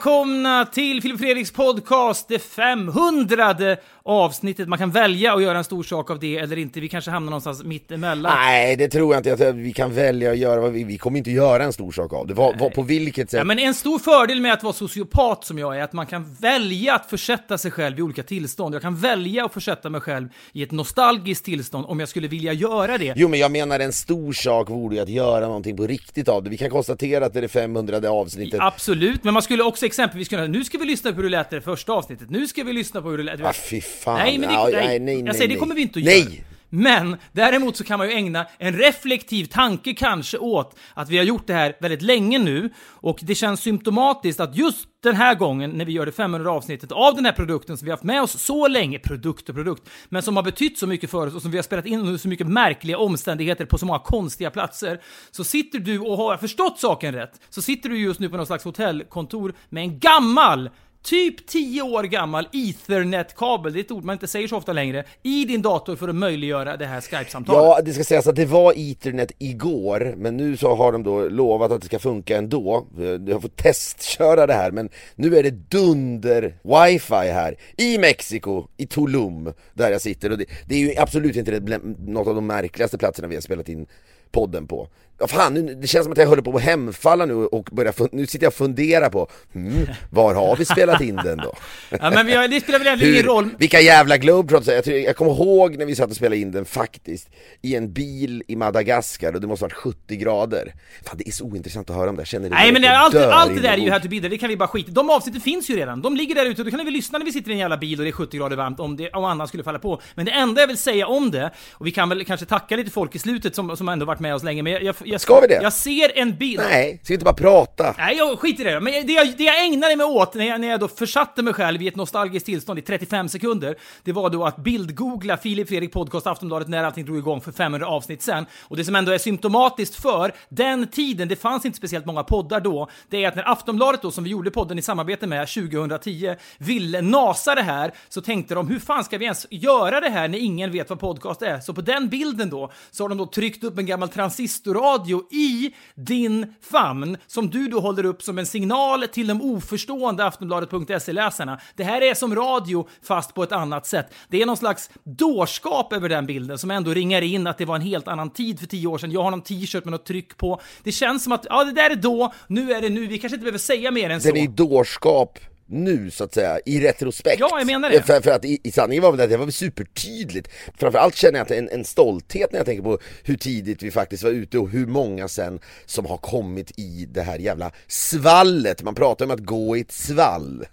välkomna till Filip Fredriks podcast, det 500 avsnittet. Man kan välja att göra en stor sak av det eller inte. Vi kanske hamnar någonstans mitt emellan. Nej, det tror jag inte. Jag tror att vi kan välja att göra vad vi, vi kommer inte göra en stor sak av det. Vad, vad, på vilket sätt? Ja, men en stor fördel med att vara sociopat som jag är att man kan välja att försätta sig själv i olika tillstånd. Jag kan välja att försätta mig själv i ett nostalgiskt tillstånd om jag skulle vilja göra det. Jo men jag menar en stor sak vore ju att göra någonting på riktigt av det. Vi kan konstatera att det är det 500 avsnittet. Absolut, men man skulle också exempelvis kunna, nu ska vi lyssna på hur det lät i det första avsnittet, nu ska vi lyssna på hur det lät... Ah, fan. Nej, men det, Ja, nej, nej, nej, jag nej, säger det nej. kommer vi inte att Nej! göra. Men däremot så kan man ju ägna en reflektiv tanke kanske åt att vi har gjort det här väldigt länge nu och det känns symptomatiskt att just den här gången när vi gör det 500 avsnittet av den här produkten som vi har haft med oss så länge, produkt och produkt, men som har betytt så mycket för oss och som vi har spelat in under så mycket märkliga omständigheter på så många konstiga platser, så sitter du och har jag förstått saken rätt, så sitter du just nu på något slags hotellkontor med en gammal Typ 10 år gammal ethernet-kabel, det är ett ord man inte säger så ofta längre, i din dator för att möjliggöra det här Skype-samtalet. Ja, det ska sägas att det var ethernet igår, men nu så har de då lovat att det ska funka ändå. Jag har fått testköra det här, men nu är det dunder wifi här i Mexiko, i Tulum, där jag sitter. Och det, det är ju absolut inte det, något av de märkligaste platserna vi har spelat in podden på. Ja, fan, nu, det känns som att jag håller på att hemfalla nu och börja fun- nu sitter jag och funderar på, hmm, var har vi spelat in den då? Ja, men vi har, det spelar väl egentligen ingen roll. Vilka jävla globetrotters, jag, tror- jag kommer ihåg när vi satt och spelade in den faktiskt I en bil i Madagaskar och det måste ha varit 70 grader Fan det är så ointressant att höra om det, jag känner det Nej men det, allt, allt det där är ju här there, det kan vi bara skita. De avsnitten finns ju redan, de ligger där ute och då kan vi lyssna när vi sitter i en jävla bil och det är 70 grader varmt om, det, om annan skulle falla på. Men det enda jag vill säga om det, och vi kan väl kanske tacka lite folk i slutet som, som ändå varit med oss länge, men jag, jag, jag Ska vi det? Jag ser en bild. Nej, ska vi inte bara prata? Nej, jag skiter i det. Men det jag, det jag ägnade mig åt när jag, när jag då försatte mig själv i ett nostalgiskt tillstånd i 35 sekunder, det var då att bildgoogla Filip Fredrik Podcast Aftonbladet när allting drog igång för 500 avsnitt sen. Och det som ändå är symptomatiskt för den tiden, det fanns inte speciellt många poddar då, det är att när Aftonbladet då, som vi gjorde podden i samarbete med 2010, ville nasa det här, så tänkte de hur fan ska vi ens göra det här när ingen vet vad podcast är? Så på den bilden då, så har de då tryckt upp en gammal transistorradio i din famn som du då håller upp som en signal till de oförstående Aftonbladet.se-läsarna. Det här är som radio fast på ett annat sätt. Det är någon slags dårskap över den bilden som ändå ringar in att det var en helt annan tid för tio år sedan. Jag har någon t-shirt med något tryck på. Det känns som att ja, det där är då, nu är det nu. Vi kanske inte behöver säga mer än så. Den är dårskap nu så att säga, i retrospekt. Ja, jag menar det. För, för att i, i sanningen var att det var supertydligt. Framförallt känner jag en, en stolthet när jag tänker på hur tidigt vi faktiskt var ute och hur många sen som har kommit i det här jävla svallet. Man pratar om att gå i ett svall.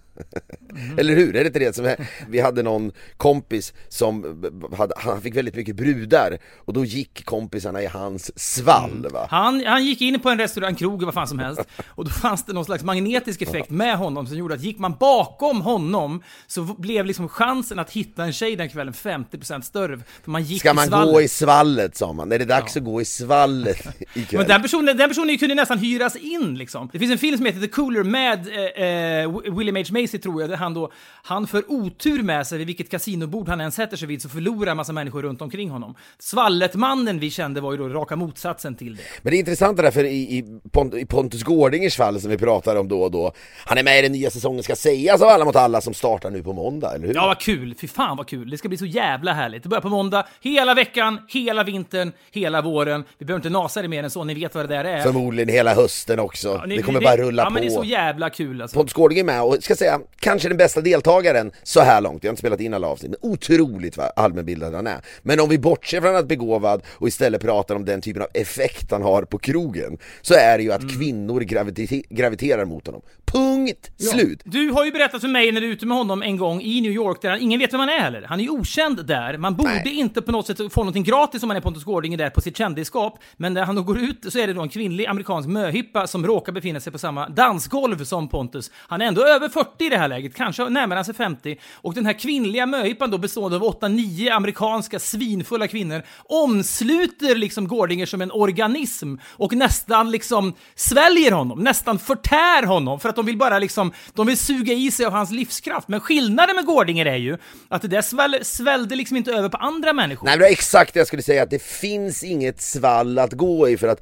Mm. Eller hur? Är det inte det som är? Vi hade någon kompis som hade, han fick väldigt mycket brudar och då gick kompisarna i hans svall va? Han, han gick in på en restaurang, krog, vad fan som helst, och då fanns det någon slags magnetisk effekt med honom som gjorde att gick man bakom honom så blev liksom chansen att hitta en tjej den kvällen 50% större. För man gick Ska i man svallet. gå i svallet sa man, är det dags att gå i svallet ikväll? Men den personen, den personen kunde nästan hyras in liksom. Det finns en film som heter The Cooler med eh, eh, William H. Macy tror jag, där han då, han för otur med sig vid vilket kasinobord han än sätter sig vid så förlorar en massa människor runt omkring honom. Svallet-mannen vi kände var ju då raka motsatsen till det. Men det är intressant det där för i, i, Pont, i Pontus Gårdingers fall som vi pratar om då och då Han är med i den nya säsongen ska sägas av alla mot alla som startar nu på måndag, eller hur? Ja, vad kul! Fy fan vad kul! Det ska bli så jävla härligt. Det börjar på måndag, hela veckan, hela vintern, hela våren. Vi behöver inte nasa det mer än så, ni vet vad det där är. Förmodligen hela hösten också, Ja, ni- det kommer det- bara rulla ja, på men det är så jävla kul alltså. Pontus Gårding är med och ska säga kanske den bästa deltagaren så här långt, jag har inte spelat in alla avsnitt, men otroligt va, allmänbildad han är. Men om vi bortser från att begåvad och istället pratar om den typen av effekt han har på krogen, så är det ju att Mm. kvinnor gravite- graviterar mot honom. Punkt slut! Du har ju berättat för mig när du är ute med honom en gång i New York där han, ingen vet vem han är heller. Han är ju okänd där. Man borde Nej. inte på något sätt få någonting gratis om man är Pontus Gårdinger där på sitt kändisskap. Men när han då går ut så är det då en kvinnlig amerikansk möhippa som råkar befinna sig på samma dansgolv som Pontus. Han är ändå över 40 i det här läget, kanske närmare sig 50. Och den här kvinnliga möhippan då bestående av 8-9 amerikanska svinfulla kvinnor omsluter liksom Gårdinger som en organism och nästan liksom sväljer honom, nästan förtär honom för att de vill bara liksom, de vill suga i sig av hans livskraft. Men skillnaden med Gårdinger är ju att det där sväll, svällde liksom inte över på andra människor. Nej men det var exakt det jag skulle säga, att det finns inget svall att gå i för att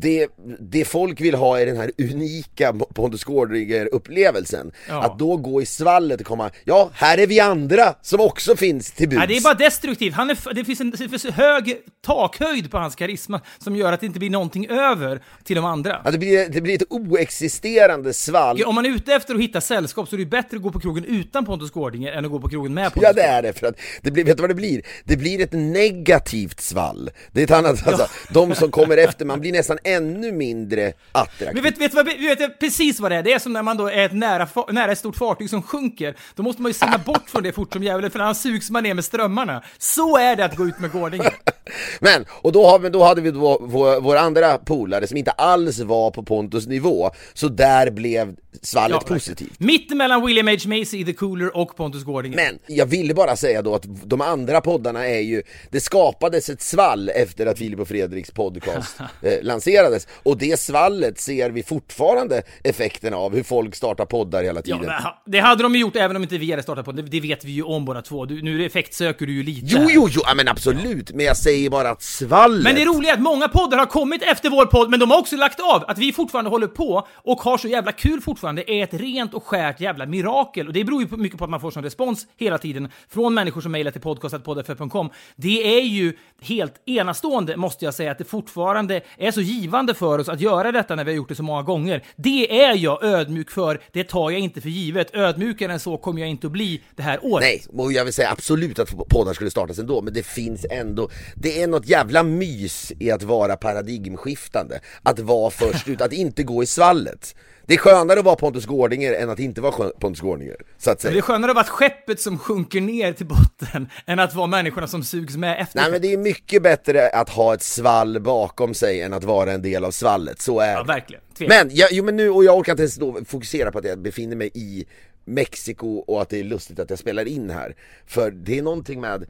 det, det folk vill ha är den här unika Pontus Gårdinger-upplevelsen. Ja. Att då gå i svallet och komma, ja, här är vi andra som också finns till buds. Nej, det är bara destruktivt. Han är, det finns en det hög takhöjd på hans karisma som gör att det inte blir någonting över till de andra. Ja, det, blir, det blir ett oexisterande svall. Om man är ute efter att hitta sällskap så är det bättre att gå på krogen utan Pontus Gårdinger än att gå på krogen med Pontus Ja det är det, för att det blir, vet du vad det blir? Det blir ett negativt svall. Det är ett annat, alltså, de som kommer efter, man blir nästan ännu mindre attraktiv. Men vet, vet, vad, vet precis vad det är? Det är som när man då är ett nära, nära ett stort fartyg som sjunker. Då måste man ju simma bort från det fort som djävulen, för annars sugs man ner med strömmarna. Så är det att gå ut med Gårdinger. Men, och då, har vi, då hade vi då vår, vår andra polare som inte alls var på Pontus nivå, så där blev svallet Ja, positivt. Mitt emellan William H. Macy, The Cooler och Pontus Gårdinger. Men jag ville bara säga då att de andra poddarna är ju, det skapades ett svall efter att Filip och Fredriks podcast eh, lanserades och det svallet ser vi fortfarande effekten av, hur folk startar poddar hela Ja, tiden. ha- det hade de ju gjort även om inte vi hade startat på det. Vet vi ju om båda två. Du, nu effektsöker du ju lite. Jo, jo, jo, ja, men absolut, men jag säger bara att svallet Men det roliga är att många poddar har kommit efter vår podd, men de har också lagt av. Att vi fortfarande håller på och har så jävla kul fortfarande är ett rent och skärt jävla mirakel. Och det beror ju mycket på att man får sån respons hela tiden från människor som mejlar till podcastpoddfm.com. Det är ju helt enastående, måste jag säga, att det fortfarande är så givande för oss att göra detta när vi har gjort det så många gånger. Det är jag ödmjuk för, det tar jag inte för givet. Ödmjukare än så kommer jag inte att bli det här året. Nej, och jag vill säga absolut att poddar skulle startas ändå, men det finns ändå, det är något jävla mys i att vara paradigmskiftande, att vara först ut, att inte gå i svallet. Det är skönare att vara Pontus Gårdinger än att inte vara Pontus Gårdinger, så att Men det är säga. skönare att vara skeppet som sjunker ner till botten än att vara människorna som sugs med efter. Nej men det är mycket bättre att ha ett svall bakom sig än att vara en del av svallet, så är Ja, det. verkligen. Tvek. Men, jag, jo, men nu, och jag orkar inte ens då fokusera på att jag befinner mig i Mexiko och att det är lustigt att jag spelar in här. För det är någonting med,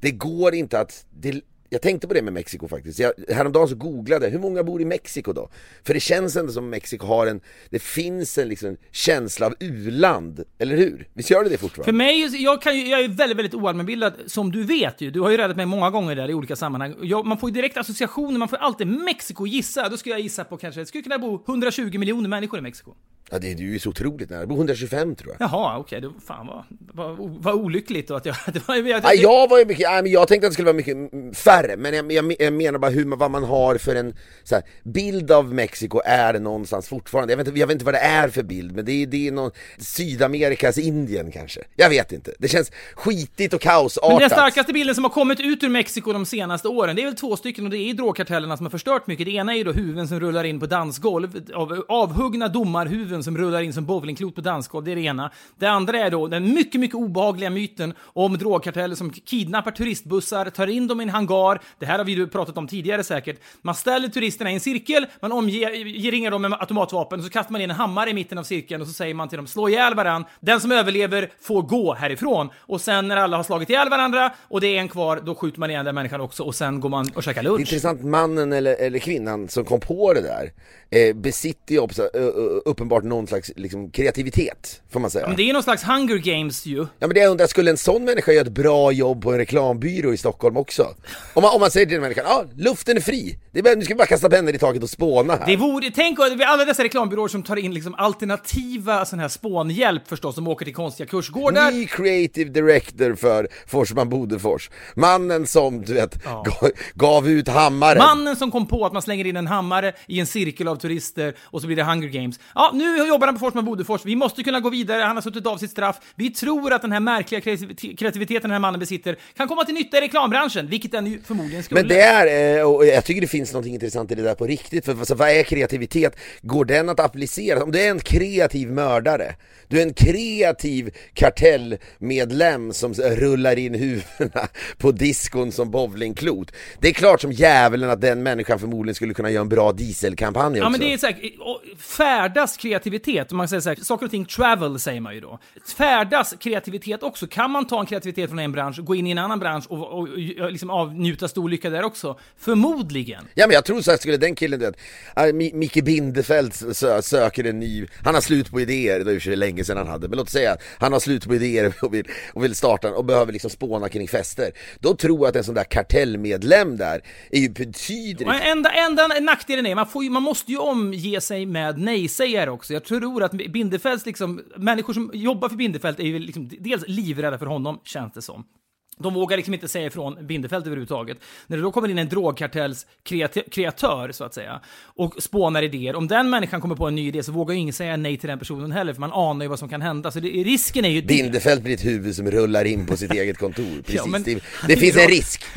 det går inte att, det, jag tänkte på det med Mexiko faktiskt. Jag, häromdagen så googlade jag, hur många bor i Mexiko då? För det känns ändå som Mexiko har en, det finns en liksom känsla av u-land, eller hur? Visst gör det det För fortfarande? mig, jag, kan ju, jag är väldigt, väldigt oallmänbildad, som du vet ju. Du har ju räddat mig många gånger där i olika sammanhang. Jag, man får ju direkt associationer, man får alltid Mexiko gissa. Då skulle jag gissa på kanske, det skulle kunna bo 120 miljoner människor i Mexiko. Ja det är ju så otroligt nära, det bor 125 tror jag. Jaha, okej, det fan vad, vad, vad olyckligt då att jag... Det var, jag, Nej, jag var ju mycket, nej, men jag tänkte att det skulle vara mycket mm, färre, men jag, jag, jag menar bara hur, man- vad man har för en här, bild av Mexiko är det någonstans fortfarande. Jag vet, inte, jag vet inte vad det är för bild, men det är, det är någon Sydamerikas Indien kanske. Jag vet inte. Det känns skitigt och kaosartat. Men den starkaste bilden som har kommit ut ur Mexiko de senaste åren, det är väl två stycken och det är drogkartellerna som har förstört mycket. Det ena är ju då huvuden som rullar in på dansgolv, av, avhuggna domarhuvuden som rullar in som bowlingklot på dansgolv, det är det ena. Det andra är då den mycket, mycket obehagliga myten om drogkarteller som kidnappar turistbussar, tar in dem i en hangar, det här har vi pratat om tidigare säkert. Man ställer turisterna i en cirkel, man omger, dem med automatvapen, och så kastar man in en hammare i mitten av cirkeln och så säger man till dem slå ihjäl varann. Den som överlever får gå härifrån. Och sen när alla har slagit ihjäl varandra och det är en kvar, då skjuter man ihjäl den människan också och sen går man och käkar lunch. Intressant, mannen eller, eller kvinnan som kom på det där eh, besitter ju också, eh, uppenbart någon slags liksom, kreativitet, får man säga. Men det är någon slags hunger games ju. Ja men det jag undrar, skulle en sån människa göra ett bra jobb på en reklambyrå i Stockholm också? Om man, om man säger till den människan, ja luften är fri, det är bara, nu ska vi bara kasta pennor i taket och spåna här. Det vore, tänk att alla dessa reklambyråer som tar in liksom alternativa sån här spånhjälp förstås, som åker till konstiga kursgårdar. Ny creative director för Forsman Bodefors. Mannen som, du vet, gav, gav ut hammaren. Mannen som kom på att man slänger in en hammare i en cirkel av turister och så blir det Hunger Games. Ja, nu jobbar han på Forsman Bodefors. Vi måste kunna gå vidare. Han har suttit av sitt straff. Vi tror att den här märkliga kreativit- kreativiteten den här mannen besitter kan komma till nytta i reklambranschen, vilket den ju förmodligen skulle. Men det är, eh, och jag tycker det finns något intressant i det där på riktigt, för alltså, vad är kreativitet? Går den att applicera? Om du är en kreativ mördare, du är en kreativ kartellmedlem som rullar in huvudena på diskon som bowlingklot. Det är klart som djävulen att den människan förmodligen skulle kunna göra en bra dieselkampanj också. Ja men det är så här, färdas kreativitet, om man säger så här, saker och ting travel säger man ju då. Färdas kreativitet också, kan man ta en kreativitet från en bransch, gå in i en annan bransch och, och, och liksom avnjuta stor lycka där också? Förmodligen. Ja men jag tror så här, skulle den killen, du vet, äh, Mi- Micke Bindefeld sö söker en ny, han har slut på idéer, det var ju för sig länge sedan han hade, men låt säga att han har slut på idéer och vill, och vill starta och behöver liksom spåna kring fester. Då tror jag att en sån där kartellmedlem där är ju betydligt Och enda, enda nackdelen är, man, får ju, man måste ju omge sig med nej-sägare också. Jag tror att Bindefelds liksom, människor som jobbar för Bindefeld är ju liksom dels livrädda för honom, känns det som. De vågar liksom inte säga ifrån Bindefeld överhuvudtaget. När det då kommer in en drogkartells kreati- kreatör, så att säga, och spånar idéer, om den människan kommer på en ny idé så vågar ju ingen säga nej till den personen heller, för man anar ju vad som kan hända. Så det, risken är ju... det. Bindefeld blir ett huvud som rullar in på sitt eget kontor. Precis. Ja, men- det, det finns en risk.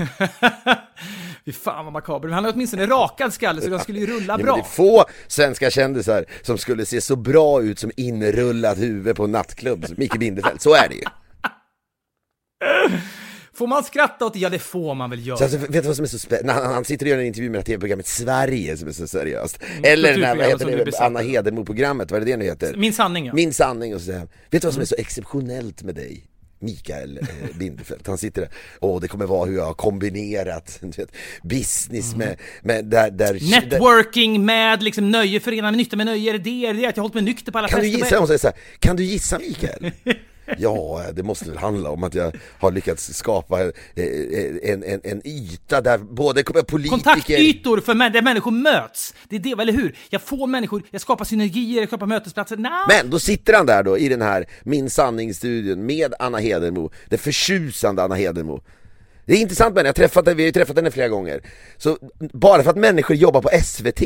Fy fan vad makabert. Men han har åtminstone rakad skalle, så den skulle ju rulla Ja, bra. det är få svenska kändisar som skulle se så bra ut som inrullat huvud på en nattklubb som Micke Bindefeld. Så är det ju. Får man skratta åt det? Ja, det får man väl göra. Så alltså, vet du vad som är så spännande? Han, han sitter och gör en intervju med det här tv-programmet Sverige som är så seriöst. Eller den här, vad heter du det, Anna. Hedenmo-programmet, vad är det det nu heter? Min sanning, ja. Min sanning och så han, vet du vad som är så exceptionellt med dig? Mikael eh, Bindefeld, han sitter där, åh det kommer vara hur jag har kombinerat du vet, business med, med där, där, där Networking med liksom nöje, förena med nytta med nöje. Är det det? Är det att jag har hållit mig nykter på alla Kan du fester? gissa? Hon säger så här, kan du gissa Mikael? Ja, det måste väl handla om att jag har lyckats skapa eh, en, en, en yta där både politiker... Kontaktytor för män, där människor möts. Det är det, eller hur? Jag får människor, jag skapar synergier, jag skapar mötesplatser. Nah. Men då sitter han där då i den här Min sanningsstudion med Anna Hedenmo, den förtjusande Anna Hedenmo. Det är intressant med henne, jag träffat, henne- vi har ju träffat henne flera gånger. Så bara för att människor jobbar på SVT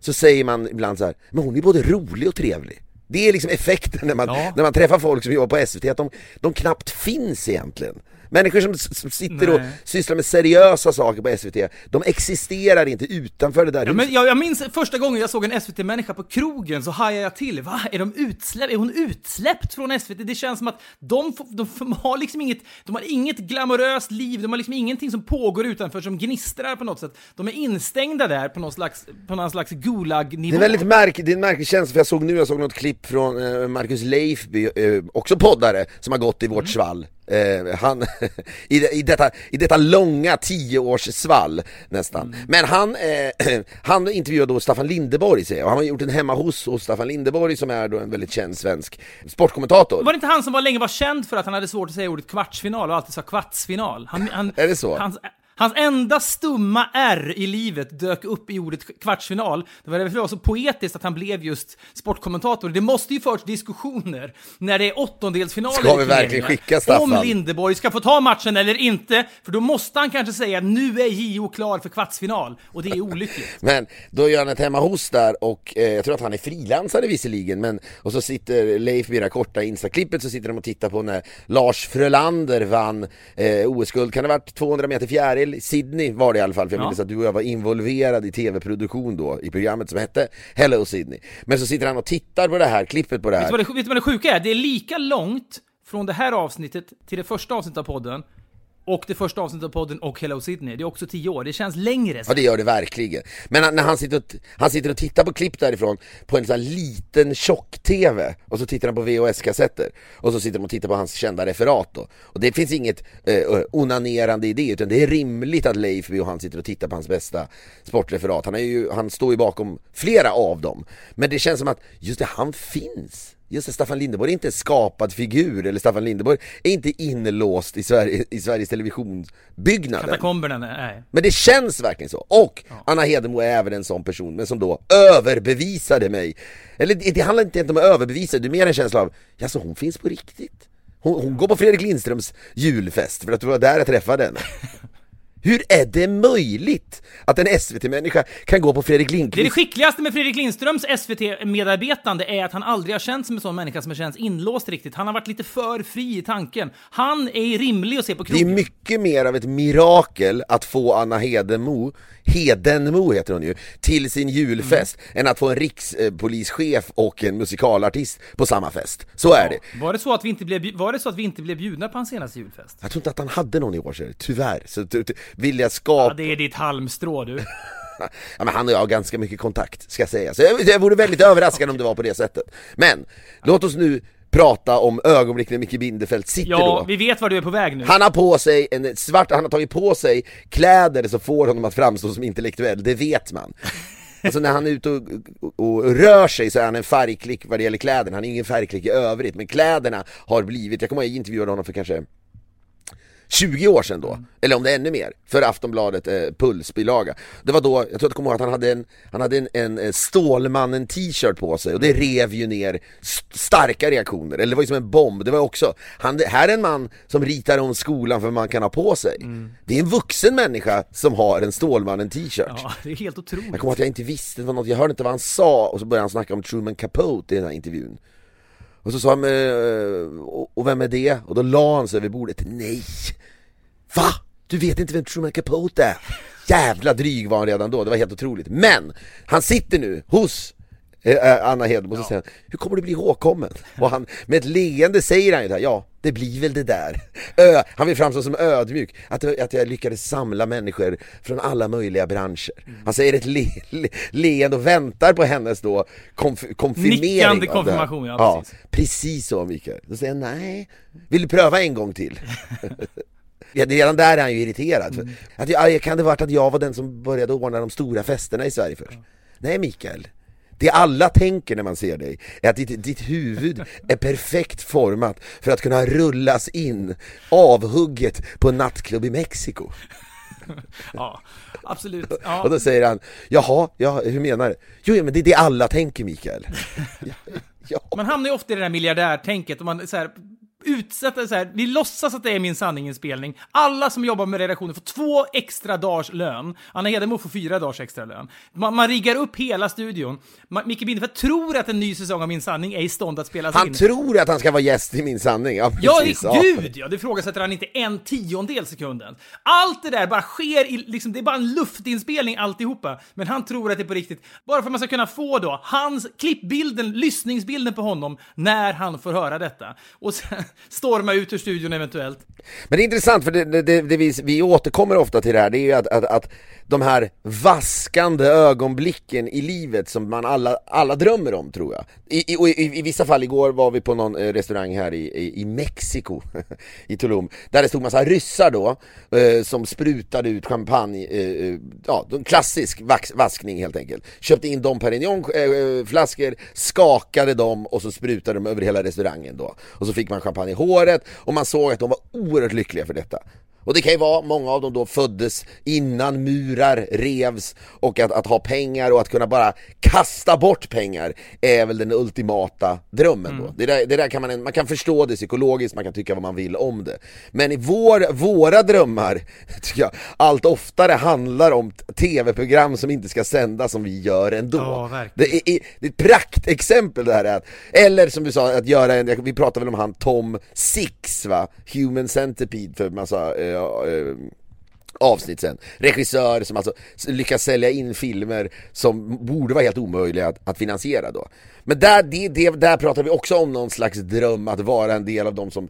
så säger man ibland så här, men hon är både rolig och trevlig. Det är liksom effekten när man, Ja. när man träffar folk som jobbar på SVT, att de, de knappt finns egentligen. Människor som, som sitter och Nej. sysslar med seriösa saker på SVT, de existerar inte utanför det där Ja, men jag, jag minns första gången jag såg en SVT-människa på krogen så hajade jag till. Va? Är, de utsläpp, är hon utsläppt från SVT? Det känns som att de, de, de har liksom inget, de har inget glamoröst liv, de har liksom ingenting som pågår utanför som gnistrar på något sätt. De är instängda där på någon slags, på någon slags gulag-nivå. Det är väldigt märk, det är en märklig känsla, för jag såg nu, jag såg något klipp från eh, Marcus Leifby, eh, också poddare, som har gått i vårt svall. Eh, han, i, i, detta, I detta långa tioårssvall nästan. Men han, eh, han intervjuade då Staffan Lindeborg säger och han har gjort en hemma hos, hos Staffan Lindeborg som är då en väldigt känd svensk sportkommentator. Var det inte han som var länge var känd för att han hade svårt att säga ordet kvartsfinal och alltid sa kvartsfinal? Han, han, Är det så? Hans, hans enda stumma R i livet dök upp i ordet kvartsfinal. Det var därför det var så poetiskt att han blev just sportkommentator. Det måste ju förts diskussioner när det är åttondelsfinaler Ska vi verkligen skicka Staffan? Om Lindeborg ska få ta matchen eller inte, för då måste han kanske säga nu är JO klar för kvartsfinal. Och det är olyckligt. Men då gör han ett hemma hos där och eh, jag tror att han är frilansare visserligen men och så sitter Leif vid det här korta Insta-klippet så sitter de och tittar på när Lars Frölander vann eh, OS-guld, kan det ha varit 200 meter fjäril? Sydney var det i alla fall för jag Ja. minns att du och jag var involverad i tv-produktion då i programmet som hette Hello Sydney. Men så sitter han och tittar på det här klippet på det Vet här du, vad det, vet du vad det sjuka är? Det är lika långt från det här avsnittet till det första avsnittet av podden och det första avsnittet av podden och Hello Sydney. Det är också tio år. Det känns längre. Ja det gör det verkligen. Men när han sitter, och, han sitter och tittar på klipp därifrån på en sån här liten tjock-TV och så tittar han på VHS-kassetter och så sitter de och tittar på hans kända referat då. Och det finns inget eh, eh onanerande i det utan det är rimligt att Leif och han sitter och tittar på hans bästa sportreferat. Han, är ju, han står ju bakom flera av dem. Men det känns som att just det, han finns. Just det, Staffan Lindeborg är inte en skapad figur, eller Staffan Lindeborg är inte inlåst i, Sverige, i Sveriges Televisionsbyggnaden. Katakomberna, nej. Men det känns verkligen så. Och Anna Hedemo är även en sån person, men som då överbevisade mig. Eller det, det handlar inte om att överbevisa, det är mer en känsla av, ja så hon finns på riktigt. Hon, hon går på Fredrik Lindströms julfest, för att det var där jag träffade henne. Hur är det möjligt att en SVT-människa kan gå på Fredrik Det är det Lindqvist? skickligaste med Fredrik Lindströms SVT-medarbetande är att han aldrig har känt som en sån människa som har känts inlåst riktigt. Han har varit lite för fri i tanken. Han är rimlig att se på Det är krogen. mycket mer av ett mirakel att få Anna Hedenmo, Hedenmo heter hon ju, till sin julfest än att få en rikspolischef och en musikalartist på samma fest. Så är det. Var det, så att vi inte blev, var det så att vi inte blev bjudna på hans senaste julfest? Jag tror inte att han hade någon i år, så tyvärr. Så vill jag Ja, skapa... det är ditt halmstrå du. Ja, men han och jag har ganska mycket kontakt, ska jag säga. Så jag, jag vore väldigt överraskad om det var på det sättet. Men, låt oss nu prata om ögonblick när Micke Bindefeld sitter Ja, då. vi vet var du är på väg nu. Han har på sig en svart, han har tagit på sig kläder som får honom att framstå som intellektuell, det vet man. Alltså när han är ute och, och, och rör sig så är han en färgklick vad det gäller kläderna, han är ingen färgklick i övrigt, men kläderna har blivit, jag kommer ihåg jag intervjuade honom för kanske 20 år sedan då, eller om det är ännu mer, för Aftonbladet eh, Pulsbilaga. Det var då, jag tror att jag kommer ihåg att han hade en, han hade en, en eh, Stålmannen t-shirt på sig och det rev ju ner st- starka reaktioner, eller det var ju som en bomb, det var också, han, här är en man som ritar om skolan för man kan ha på sig. Det är en vuxen människa som har en Stålmannen t-shirt. Ja, det är helt otroligt. Jag kommer ihåg att jag inte visste, det var något, jag hörde inte vad han sa och så började han snacka om Truman Capote i den här intervjun. Och så sa han, eh, och, vem är det? Och då la han sig över bordet, nej! Va? Du vet inte vem Truman Capote är? Jävla dryg var han redan då, det var helt otroligt. Men, han sitter nu hos eh, Anna Hedlund och så säger han, hur kommer du bli ihågkommen? Och han, med ett leende säger han ju det här, ja, det blir väl det där. Ö, han vill framstå som ödmjuk, att, att jag lyckades samla människor från alla möjliga branscher. Han säger ett le, le, leende och väntar på hennes då konf, konfirmering Nickande konfirmation, ja, precis. precis så Mikael. Då säger han, nej, vill du pröva en gång till? Ja, redan där är han ju irriterad. För att jag, kan det varit att jag var den som började ordna de stora festerna i Sverige först? Nej Mikael, det alla tänker när man ser dig är att ditt, ditt huvud är perfekt format för att kunna rullas in avhugget på en nattklubb i Mexiko. Ja, absolut. Och Ja. då säger han, jaha, ja, hur menar du? Jo, ja, men det är det alla tänker Mikael. ja. Man hamnar ju ofta i det där miljardärtänket och man så här, utsätter så här, vi låtsas att det är min sanninginspelning. Alla som jobbar med redaktionen får två extra dagars lön. Anna Hedemo får fyra dagars extra lön. Man, man riggar upp hela studion. Man, Micke Bindefeld tror att en ny säsong av Min sanning är i stånd att spelas Han in. tror att han ska vara gäst i Min sanning. Ja, Ja, precis. gud ja! Det ifrågasätter han inte en tiondel sekunden. Allt det där bara sker i, liksom, det är bara en luftinspelning alltihopa. Men han tror att det är på riktigt. Bara för att man ska kunna få då hans klippbilden, lyssningsbilden på honom när han får höra detta. Och sen storma ut ur studion eventuellt. Men det är intressant för det, det, det, det vi, vi återkommer ofta till det här, det är ju att, att, att de här vaskande ögonblicken i livet som man alla, alla drömmer om tror jag. I, i, och i, I vissa fall, igår var vi på någon eh, restaurang här i, i, i Mexiko, i Tulum, där det stod massa ryssar då, eh, som sprutade ut champagne, eh, eh ja, klassisk vax, vaskning helt enkelt. Köpte in Dom Perignon-flaskor, eh, skakade dem och så sprutade de över hela restaurangen då. Och så fick man champagne i håret och man såg att de var oerhört lyckliga för detta. Och det kan ju vara, många av dem då föddes innan murar revs och att, att ha pengar och att kunna bara kasta bort pengar är väl den ultimata drömmen då. Det där, det där kan man, man kan förstå det psykologiskt, man kan tycka vad man vill om det. Men i vår, våra drömmar, tycker jag, allt oftare handlar om tv-program som inte ska sändas som vi gör ändå. Ja, det, är, det är ett praktexempel det här är att, eller som du sa, att göra en, vi pratade väl om han Tom Six va, Human Centipede för massa eh, Eh, eh, avsnitt sen. Regissör som alltså lyckas sälja in filmer som borde vara helt omöjliga att, att finansiera då. Men där, det, det, där pratar vi också om någon slags dröm att vara en del av de som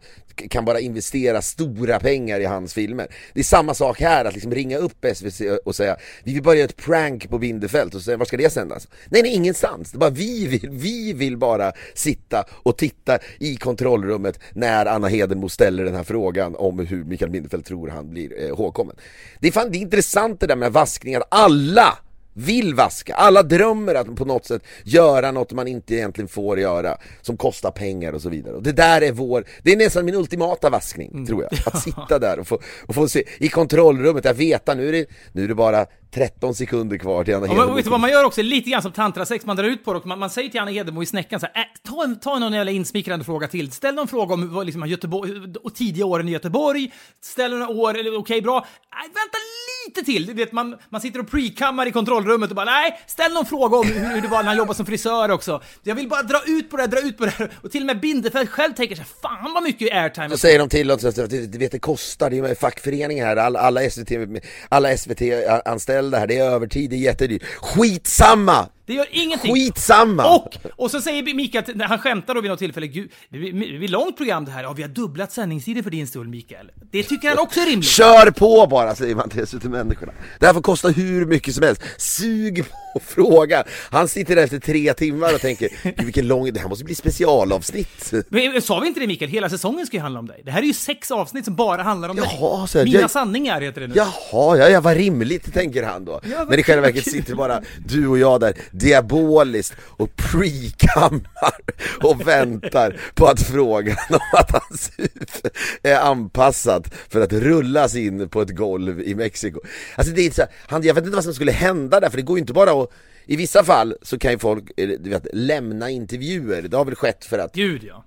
kan bara investera stora pengar i hans filmer. Det är samma sak här, att liksom ringa upp SVT och säga vi vill börja ett prank på Bindefält och säga var ska det sändas? Nej, nej ingenstans, det är bara vi vill, vi vill bara sitta och titta i kontrollrummet när Anna Hedenmo ställer den här frågan om hur Mikael Bindefeld tror han blir eh, ihågkommen. Det är fan det är intressant det där med vaskning, att alla vill vaska, alla drömmer att på något sätt göra något man inte egentligen får göra Som kostar pengar och så vidare och det där är vår, det är nästan min ultimata vaskning tror jag Att sitta där och få, och få se, i kontrollrummet, jag vet att nu är det, nu är det bara 13 sekunder kvar till Anna Hedemo vet du vad man gör också? Lite grann som tantrasex, man drar ut på det och man, man säger till Anna Hedemo i snäckan så här, äh, ta, en, ta någon jävla insmickrande fråga till. Ställ någon fråga om vad, liksom, Göteborg, och tidiga åren i Göteborg. Ställ några år, okej, bra. Nej, vänta lite till! Du vet, man, man sitter och pre-kammar i kontrollrummet och bara nej, ställ någon fråga om hur, hur det var när han jobbade som frisör också. Jag vill bara dra ut på det här, dra ut på det här. Och till och med Bindefeld själv tänker sig, fan vad mycket airtime. Så säger de till oss att vet, det kostar, det är ju fackföreningar här, alla, alla SVT, alla SVT-anställda här, det är övertid, det är jättedyrt. Skitsamma! Det gör ingenting. Skitsamma! Och, och så säger Mikael, när han skämtar då vid något tillfälle, gud, det är långt program det här, ja vi har dubblat sändningstiden för din skull Mikael. Det tycker han också är rimligt. Kör på bara säger man till SVT-människorna. Det här får kosta hur mycket som helst. Sug på frågan. Han sitter där efter tre timmar och tänker, "Gud, vilken lång, det här måste bli specialavsnitt. Men, sa vi inte det Mikael? Hela säsongen ska ju handla om dig. Det här är ju sex avsnitt som bara handlar om Jaha, dig. Mina jag- sanningar heter det nu. Jaha, ja, ja vad rimligt tänker han då. Ja, vad Men i själva verket sitter bara du och jag där diaboliskt och pre-kammar och väntar på att frågan om att hans huvud är anpassat för att rullas in på ett golv i Mexiko. Alltså det är så här, han, jag vet inte vad som skulle hända där för det går ju inte bara att i vissa fall så kan ju folk eh, du vet, lämna intervjuer, det har väl skett för att Gud ja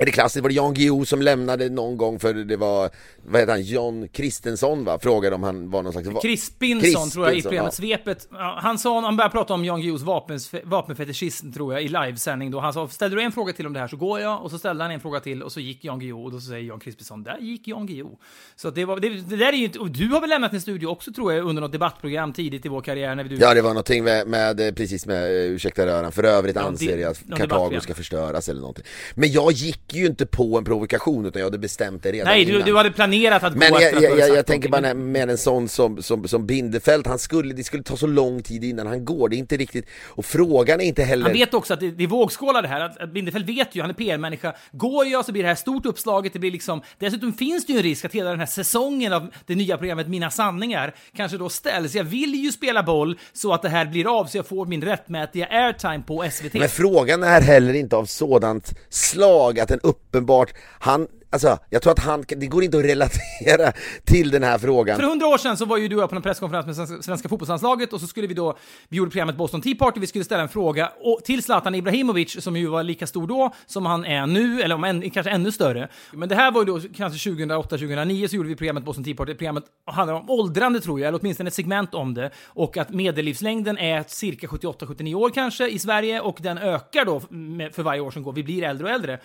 är det klassiskt? Var det Jan Guillou som lämnade någon gång för det var, vad heter han, John Kristensson va? Frågade om han var någon slags... Crispinson tror jag i programmet ja. Svepet. Ja, Han sa, han började prata om Jan Guillous vapens, vapenfetischism tror jag i livesändning då. Han sa, ställer du en fråga till om det här så går jag. Och så ställde han en fråga till och så gick Jan Guillou och då säger Jan Crispinson, där gick Jan Guillou. Så det var, det, det där är ju, inte- och du har väl lämnat en studio också tror jag under något debattprogram tidigt i vår karriär när du... Ja det var någonting med, med eh, precis med, eh, ursäkta röran, för övrigt Ja, anser det- jag att Kartago ska förstöras eller någonting. Men jag gick ju inte på en provokation utan jag hade bestämt det redan Nej, du, innan. du hade planerat att Men gå jag, efter jag, jag, sagt jag tänker bara med en sån som, som, som Bindefeld, han skulle, det skulle ta så lång tid innan han går, det är inte riktigt, och frågan är inte heller Han vet också att det, det är vågskålar det här, att, att Bindefeld vet ju, han är PR-människa. Går jag så blir det här stort uppslaget, det blir liksom... Dessutom finns det ju en risk att hela den här säsongen av det nya programmet Mina sanningar kanske då ställs. Jag vill ju spela boll så att det här blir av, så jag får min rättmätiga airtime på SVT. Men frågan är heller inte av sådant slag att den uppenbart, han, alltså jag tror att han, det går inte att relatera till den här frågan. För hundra år sedan så var ju du och jag på en presskonferens med svenska, fotbollslandslaget och så skulle vi då, vi gjorde programmet Boston Tea Party, vi skulle ställa en fråga och, till Zlatan Ibrahimovic som ju var lika stor då som han är nu, eller om än, kanske ännu större. Men det här var ju då kanske 2008-2009 så gjorde vi programmet Boston Tea Party, programmet handlar om åldrande tror jag, eller åtminstone ett segment om det och att medellivslängden är cirka 78-79 år kanske i Sverige och den ökar då för varje år som går, vi blir äldre och äldre.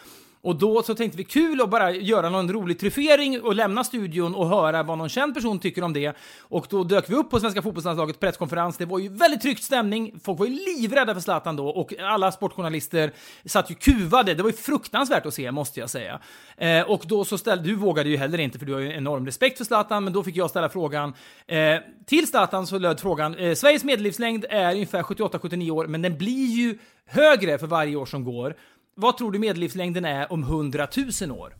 Och då så tänkte vi kul att bara göra någon rolig tryffering och lämna studion och höra vad någon känd person tycker om det. Och då dök vi upp på Svenska fotbollslandslagets presskonferens. Det var ju väldigt tryckt stämning. Folk var ju livrädda för Zlatan då och alla sportjournalister satt ju kuvade. Det var ju fruktansvärt att se, måste jag säga. Eh, och då så ställde, du vågade ju heller inte för du har ju enorm respekt för Zlatan, men då fick jag ställa frågan. Eh, till Zlatan så löd frågan, eh, Sveriges medellivslängd är ungefär 78-79 år, men den blir ju högre för varje år som går. Vad tror du medellivslängden är om 100 000 år?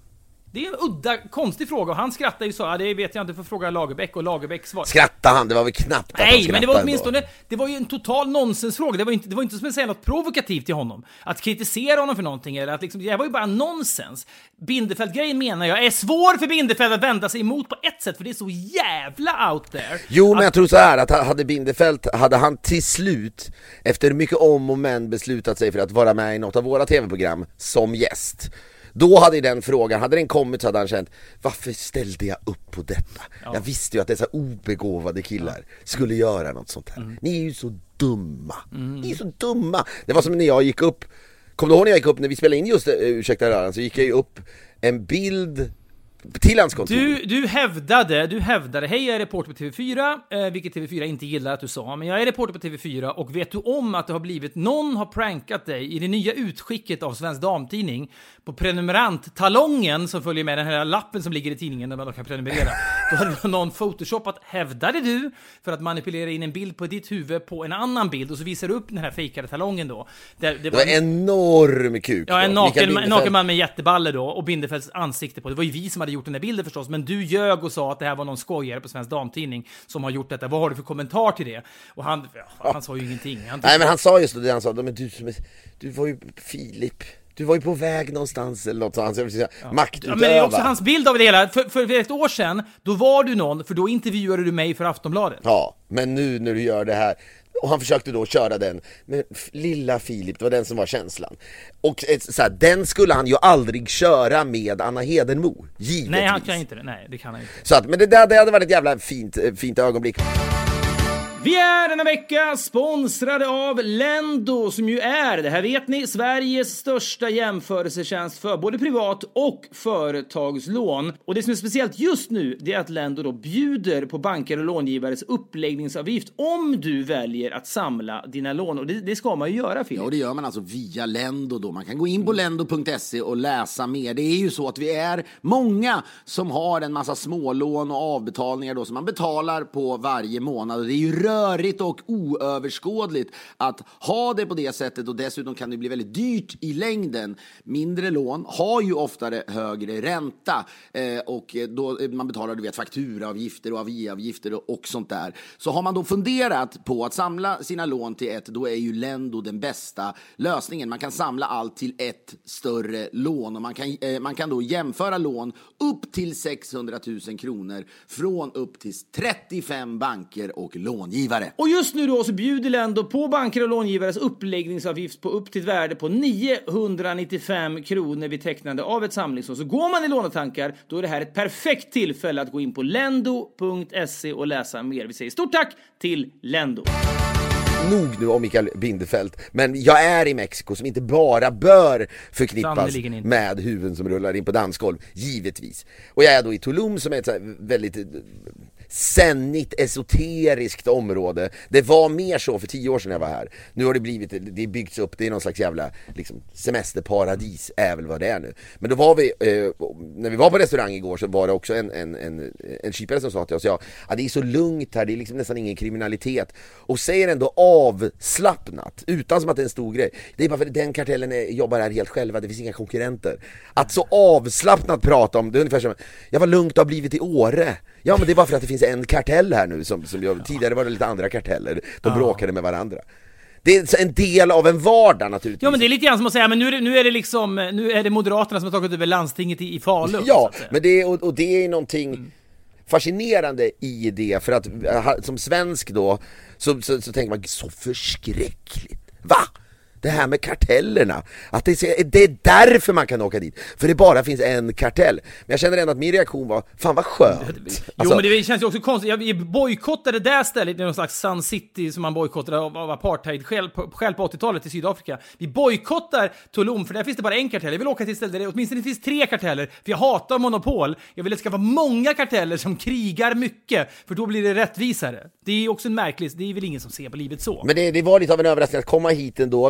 Det är en udda, konstig fråga och han skrattar ju så, ja, det vet jag inte, får fråga Lagerbäck och Lagerbäck svarar. Skrattade han? Det var väl knappt att han Nej, men det var skrattade åtminstone, ändå. det var ju en total nonsensfråga. Det var inte, det var inte som att säga något provokativt till honom. Att kritisera honom för någonting eller att liksom, det var ju bara nonsens. Bindefeld-grejen menar jag är svår för Bindefeld att vända sig emot på ett sätt, för det är så jävla out there. Jo men Att- jag tror så här att hade Bindefeld, hade han till slut efter mycket om och men beslutat sig för att vara med i något av våra tv-program som gäst då hade ju den frågan, hade den kommit så hade han känt Varför ställde jag upp på detta? Jag visste ju att dessa obegåvade killar skulle göra något sånt här Mm. Ni är ju så dumma, ni är så dumma! Det var som när jag gick upp Kommer du ihåg när jag gick upp, när vi spelade in just, eh, ursäkta röran, så gick jag ju upp en bild till hans kontor Du, du hävdade, du hävdade, hej jag är reporter på TV4, eh, vilket TV4 inte gillar att du sa, men jag är reporter på TV4 och vet du om att det har blivit, någon har prankat dig i det nya utskicket av Svensk Damtidning på prenumeranttalongen som följer med den här lappen som ligger i tidningen där man kan prenumerera. Då hade någon photoshopat, hävdade du, för att manipulera in en bild på ditt huvud på en annan bild och så visar du upp den här fejkade talongen då. Där, det var en enorm kuk Ja, en naken, naken man med jätteballe då och Bindefelds ansikte på. Det var ju vi som hade gjort den där bilden förstås, men du ljög och sa att det här var någon skojare på Svensk Damtidning som har gjort detta. Vad har du för kommentar till det? Och han, ja, han sa ju ingenting. Han Nej men han sa just det, han sa, men du, du var ju Filip, du var ju på väg någonstans eller något sånt, sa, Ja, maktutöva. men det är också hans bild av det hela. För, för ett år sedan, då var du någon, för då intervjuade du mig för Aftonbladet. Ja, men nu när du gör det här och han försökte då köra den, men lilla Filip, det var den som var känslan. Och så här, den skulle han ju aldrig köra med Anna Hedenmo, givetvis. Nej, han kan inte det. Nej, det kan han inte. Så att, men det, där, det hade varit ett jävla fint, eh, fint ögonblick. Vi är denna vecka sponsrade av Lendo som ju är, det här vet ni, Sveriges största jämförelsetjänst för både privat och företagslån. Och det som är speciellt just nu, det är att Lendo då bjuder på banker och långivares uppläggningsavgift om du väljer att samla dina lån. Och det, det ska man ju göra, Filip. Ja, och det gör man alltså via Lendo då. Man kan gå in på lendo.se och läsa mer. Det är ju så att vi är många som har en massa smålån och avbetalningar då som man betalar på varje månad. Och det är ju rörigt och oöverskådligt att ha det på det sättet och dessutom kan det bli väldigt dyrt i längden. Mindre lån har ju oftare högre ränta eh, och då eh, man betalar du vet fakturaavgifter och aviavgifter och, och sånt där. Så har man då funderat på att samla sina lån till ett, då är ju Lendo den bästa lösningen. Man kan samla allt till ett större lån och man kan, eh, man kan då jämföra lån upp till 600 000 kronor från upp till 35 banker och långivare. Och just nu då så bjuder Lendo på banker och långivares uppläggningsavgift på upp till ett värde på 995 kronor vid tecknande av ett samlingslån. Så går man i lånetankar, då är det här ett perfekt tillfälle att gå in på lendo.se och läsa mer. Vi säger stort tack till Lendo. Nog nu om Mikael Bindefeld, men jag är i Mexiko som inte bara bör förknippas med huvuden som rullar in på dansgolv, givetvis. Och jag är då i Tulum som är ett väldigt sennigt, esoteriskt område. Det var mer så för tio år sedan jag var här. Nu har det blivit, det är byggts upp, det är någon slags jävla liksom, semesterparadis, är väl vad det är nu. Men då var vi, eh, när vi var på restaurang igår så var det också en, en, en, en kypare som sa till oss, ja, ah, det är så lugnt här, det är liksom nästan ingen kriminalitet. Och säger ändå avslappnat, utan som att det är en stor grej. Det är bara för att den kartellen är, jobbar här helt själva, det finns inga konkurrenter. Att så avslappnat prata om, det är ungefär som, ja vad lugnt det har blivit i Åre. Ja men det är bara för att det finns en kartell här nu som, som gör, tidigare var det lite andra karteller, de bråkade med varandra. Det är en del av en vardag naturligtvis. Ja men det är lite grann som att säga, men nu är det, nu är det liksom, nu är det Moderaterna som har tagit över landstinget i, i Falun. Ja, men det, är- och, och det är någonting fascinerande i det, för att som svensk då, så, så, så tänker man så förskräckligt. Va? Det här med kartellerna, att det, det är därför man kan åka dit, för det bara finns en kartell. Men jag känner ändå att min reaktion var, fan vad skönt. Jo Alltså, men det känns ju också konstigt, jag- bojkottade det där stället, det är någon slags Sun City som man bojkottade av, av apartheid-skäl på, på 80-talet i Sydafrika. Vi bojkottar Tulum, för där finns det bara en kartell. Jag vill åka till ett ställe där det åtminstone finns tre karteller, för jag hatar monopol. Jag vill att det ska vara många karteller som krigar mycket, för då blir det rättvisare. Det är också en märklig, det är väl ingen som ser på livet så. Men det, det var lite av en överraskning att komma hit ändå,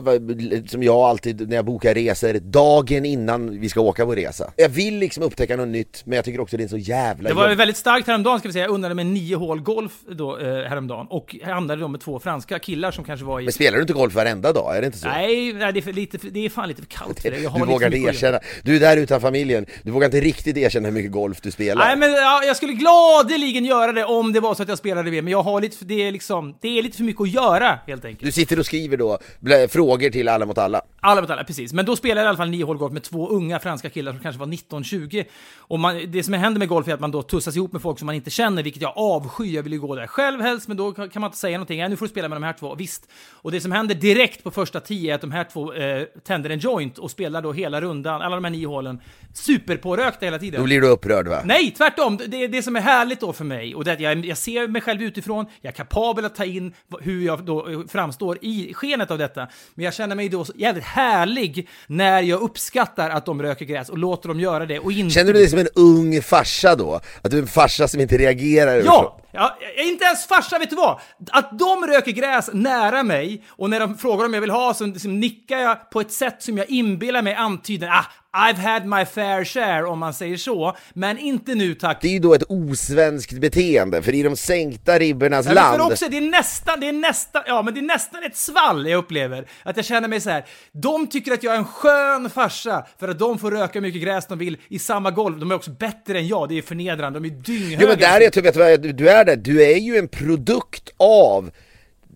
som jag alltid när jag bokar resor, dagen innan vi ska åka på resa. Jag vill liksom upptäcka något nytt, men jag tycker också det är så jävla Det var jobbigt. väldigt starkt häromdagen ska vi säga, jag undrade med nio hål golf då, eh, häromdagen. Och handlade då med två franska killar som kanske var i... Men spelar du inte golf varenda dag? Är det inte så? Nej, nej det, är för lite, det är fan lite för kallt för det. Jag har Du lite vågar inte erkänna, du är där utan familjen, du vågar inte riktigt erkänna hur mycket golf du spelar. Nej men ja, jag skulle gladeligen göra det om det var så att jag spelade det, men jag har lite, det är liksom, det är lite för mycket att göra helt enkelt. Du sitter och skriver då blä, frågor till alla mot alla. Alla mot alla, precis. Men då spelade jag i alla fall nio hål golf med två unga franska killar som kanske var 19-20. Och man, det som händer med golf är att man då tussas ihop med folk som man inte känner, vilket jag avskyr. Jag vill ju gå där själv helst, men då kan man inte säga någonting. Ja, nu får du spela med de här två. Visst. Och det som händer direkt på första tio är att de här två eh, tänder en joint och spelar då hela rundan, alla de här nio hålen, superpårökta hela tiden. Då blir du upprörd va? Nej, tvärtom. Det är det som är härligt då för mig. Och det är att jag, jag ser mig själv utifrån, jag är kapabel att ta in hur jag då eh, framstår i skenet av detta. Men jag känner mig då jävligt härlig när jag uppskattar att de röker gräs och låter dem göra det. Och inte... Känner du dig som en ung farsa då? Att du är en farsa som inte reagerar? Ja! ja! Inte ens farsa, vet du vad? Att de röker gräs nära mig och när de frågar om jag vill ha så, så nickar jag på ett sätt som jag inbillar mig antyder ah, I've had my fair share om man säger så, men inte nu tack. Det är ju då ett osvenskt beteende, för i de sänkta ribbornas Ja, men land... också, det är nästan, det är nästan, ja men det är nästan ett svall jag upplever. Att jag känner mig så här. de tycker att jag är en skön farsa för att de får röka hur mycket gräs de vill i samma golv. De är också bättre än jag, det är förnedrande, de är dynghöga. Jo men där är, vet du du är där, du är ju en produkt av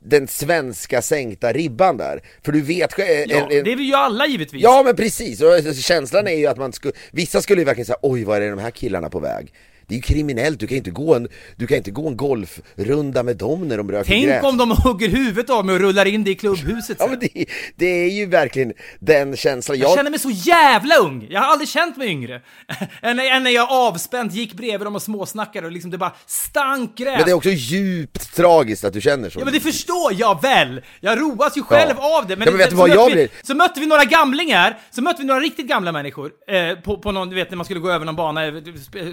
den svenska sänkta ribban där. För du vet själv... Ja, en- en- det är vi ju alla givetvis. Ja men precis, och känslan är ju att man skulle, vissa skulle ju verkligen säga oj vad är de här killarna på väg? Det är ju kriminellt, du kan inte gå en, du kan inte gå en golfrunda med dem när de röker Tänk gräs. om de hugger huvudet av mig och rullar in det i klubbhuset Ja sen. men det, det är ju verkligen den känslan, Jag jag, känner mig så jävla ung! Jag har aldrig känt mig yngre. än, när jag avspänt gick bredvid dem och småsnackade och liksom det bara stank gräs. men det är också djupt tragiskt att du känner så. Ja men det förstår jag väl! Jag roas ju själv Ja. av det. Men, Ja, men vet du så, vad jag vi, blir? så mötte vi några gamlingar, så mötte vi några riktigt gamla människor eh, på, på någon, du vet när man skulle gå över någon bana. eh,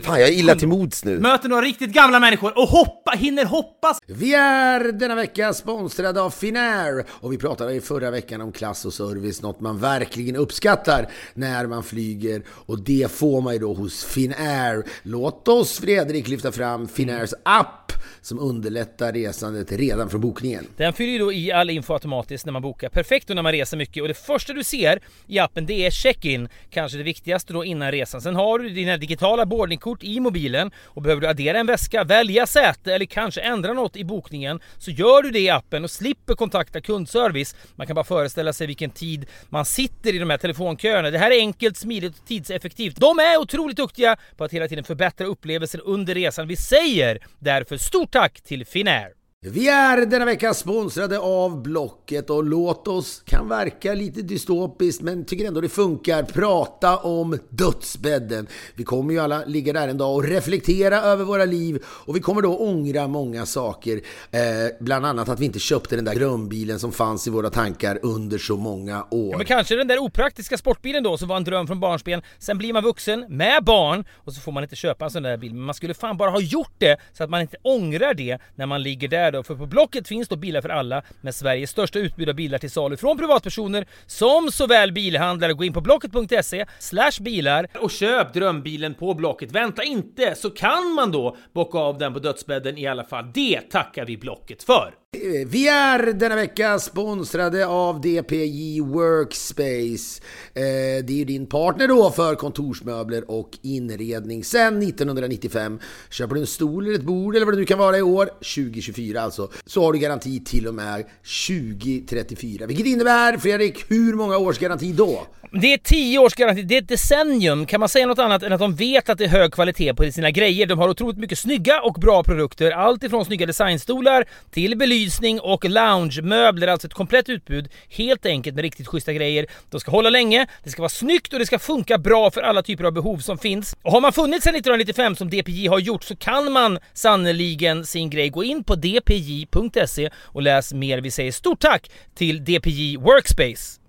Fan jag är illa till mods nu. Möter några riktigt gamla människor och hoppa, hinner hoppas. Vi är denna vecka sponsrade av Finnair och vi pratade i förra veckan om klass och service, något man verkligen uppskattar när man flyger och det får man ju då hos Finnair. Låt oss Fredrik lyfta fram Finnairs app som underlättar resandet redan från bokningen. Den fyller ju då i all info automatiskt när man bokar. Perfekt då när man reser mycket och det första du ser i appen det är check-in. Kanske det viktigaste då innan resan. Sen har du dina digitala boardingkort i mobilen och behöver du addera en väska, välja säte eller kanske ändra något i bokningen så gör du det i appen och slipper kontakta kundservice. Man kan bara föreställa sig vilken tid man sitter i de här telefonköerna. Det här är enkelt, smidigt och tidseffektivt. De är otroligt duktiga på att hela tiden förbättra upplevelsen under resan. Vi säger därför stort tack till Finnair! Vi är denna vecka sponsrade av Blocket och låt oss, kan verka lite dystopiskt men tycker ändå det funkar, prata om dödsbädden. Vi kommer ju alla ligga där en dag och reflektera över våra liv och vi kommer då ångra många saker. Eh, bland annat att vi inte köpte den där drömbilen som fanns i våra tankar under så många år. Ja Men kanske den där opraktiska sportbilen då som var en dröm från barnsben. Sen blir man vuxen med barn och så får man inte köpa en sån där bil. Men man skulle fan bara ha gjort det så att man inte ångrar det när man ligger där då. För på Blocket finns då bilar för alla med Sveriges största utbud av bilar till salu från privatpersoner som såväl bilhandlare. Gå in på blocket.se slash bilar och köp drömbilen på Blocket. Vänta inte så kan man då bocka av den på dödsbädden i alla fall. Det tackar vi Blocket för. Eh, vi är denna vecka sponsrade av DPJ Workspace. Eh, det är ju din partner då för kontorsmöbler och inredning sedan 1995. Köper du en stol eller ett bord eller vad det nu kan vara i år, 2024 alltså, så har du garanti till och med 2034. Vilket innebär, Fredrik, hur många års garanti då? Det är 10 års garanti, det är ett decennium. Kan man säga något annat än att de vet att det är hög kvalitet på sina grejer? De har otroligt mycket snygga och bra produkter. Allt ifrån snygga designstolar till belysning och loungemöbler. Alltså ett komplett utbud. Helt enkelt med riktigt schyssta grejer. De ska hålla länge, det ska vara snyggt och det ska funka bra för alla typer av behov som finns. Och har man funnits sedan 1995 som DPJ har gjort så kan man sannoliken sin grej. Gå in på dpj.se och läs mer. Vi säger stort tack till DPJ Workspace.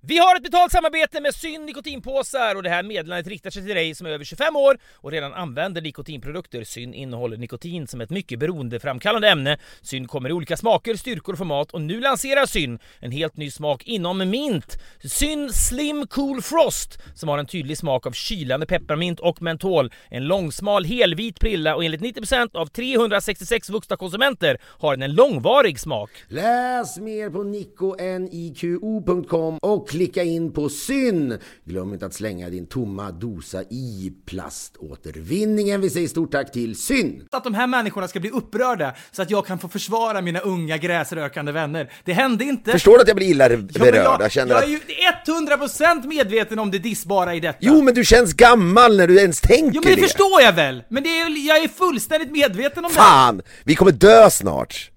Vi har ett betalt samarbete med Syn nikotinpåsar och det här meddelandet riktar sig till dig som är över 25 år och redan använder nikotinprodukter. Syn innehåller nikotin som ett mycket beroendeframkallande ämne. Syn kommer i olika smaker, styrkor och format och nu lanserar Syn en helt ny smak inom mint. Syn Slim Cool Frost som har en tydlig smak av kylande pepparmint och mentol. En långsmal helvit prilla och enligt 90% av 366 vuxna konsumenter har den en långvarig smak. Läs mer på nikoniko.com och klicka in på syn. Glöm inte att slänga din tomma dosa i plaståtervinningen. Vi säger stort tack till syn. att de här människorna ska bli upprörda så att jag kan få försvara mina unga gräsrökande vänner. Det hände inte. Förstår du att jag blir illa Ja, berörd? jag, Jag känner jag är ju 100% medveten om det dissbara i detta. Jo men du känns gammal när du ens tänker Jo men det förstår jag väl! Men det är, jag är fullständigt medveten om Fan! Vi kommer dö snart!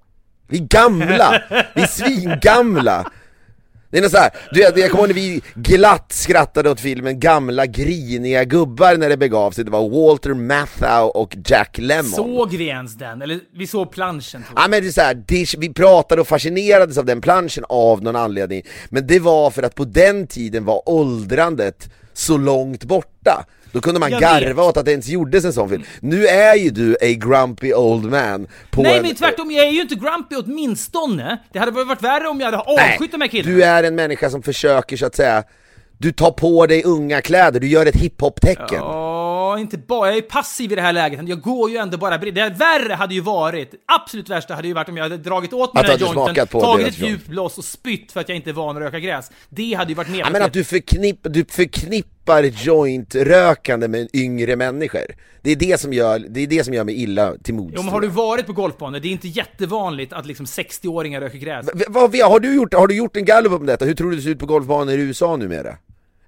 Vi är gamla! Vi är svingamla! Det är något så här, du vet, jag kommer ihåg när vi glatt skrattade åt filmen Gamla griniga gubbar när det begav sig, det var Walter Matthau och Jack. Lemmon Såg vi ens den? Eller vi såg planschen tror jag. Ja men det är så här, det, vi pratade och fascinerades av den planschen av någon anledning Men det var för att på den tiden var åldrandet så långt borta Då kunde man Jag garva vet. åt att det ens gjordes en sån film Nu är ju du a grumpy old man på Nej en, men tvärtom, jag är ju inte grumpy åtminstone. Det hade varit värre om jag hade avskytt de här killarna. Du är en människa som försöker så att säga Du tar på dig unga kläder, du gör ett hiphop-tecken. Ja, inte bara. Jag är passiv i det här läget. Jag går ju ändå bara bredvid. Det värre hade ju varit, absolut värsta hade ju varit om jag hade dragit åt mig Att den här jointen, tagit ett djupt blås och spytt för att jag inte är van att röka gräs. Det hade ju varit Ja, men att du, förknipp, du förknippar joint-rökande med yngre människor. Det är det som gör, det är det som gör mig illa till mods. Jo, men har du varit på golfbanor? Det är inte jättevanligt att liksom 60-åringar röker gräs. V- vad, har, du gjort, har du gjort en gallup om detta? Hur tror du det ser ut på golfbanor i USA numera?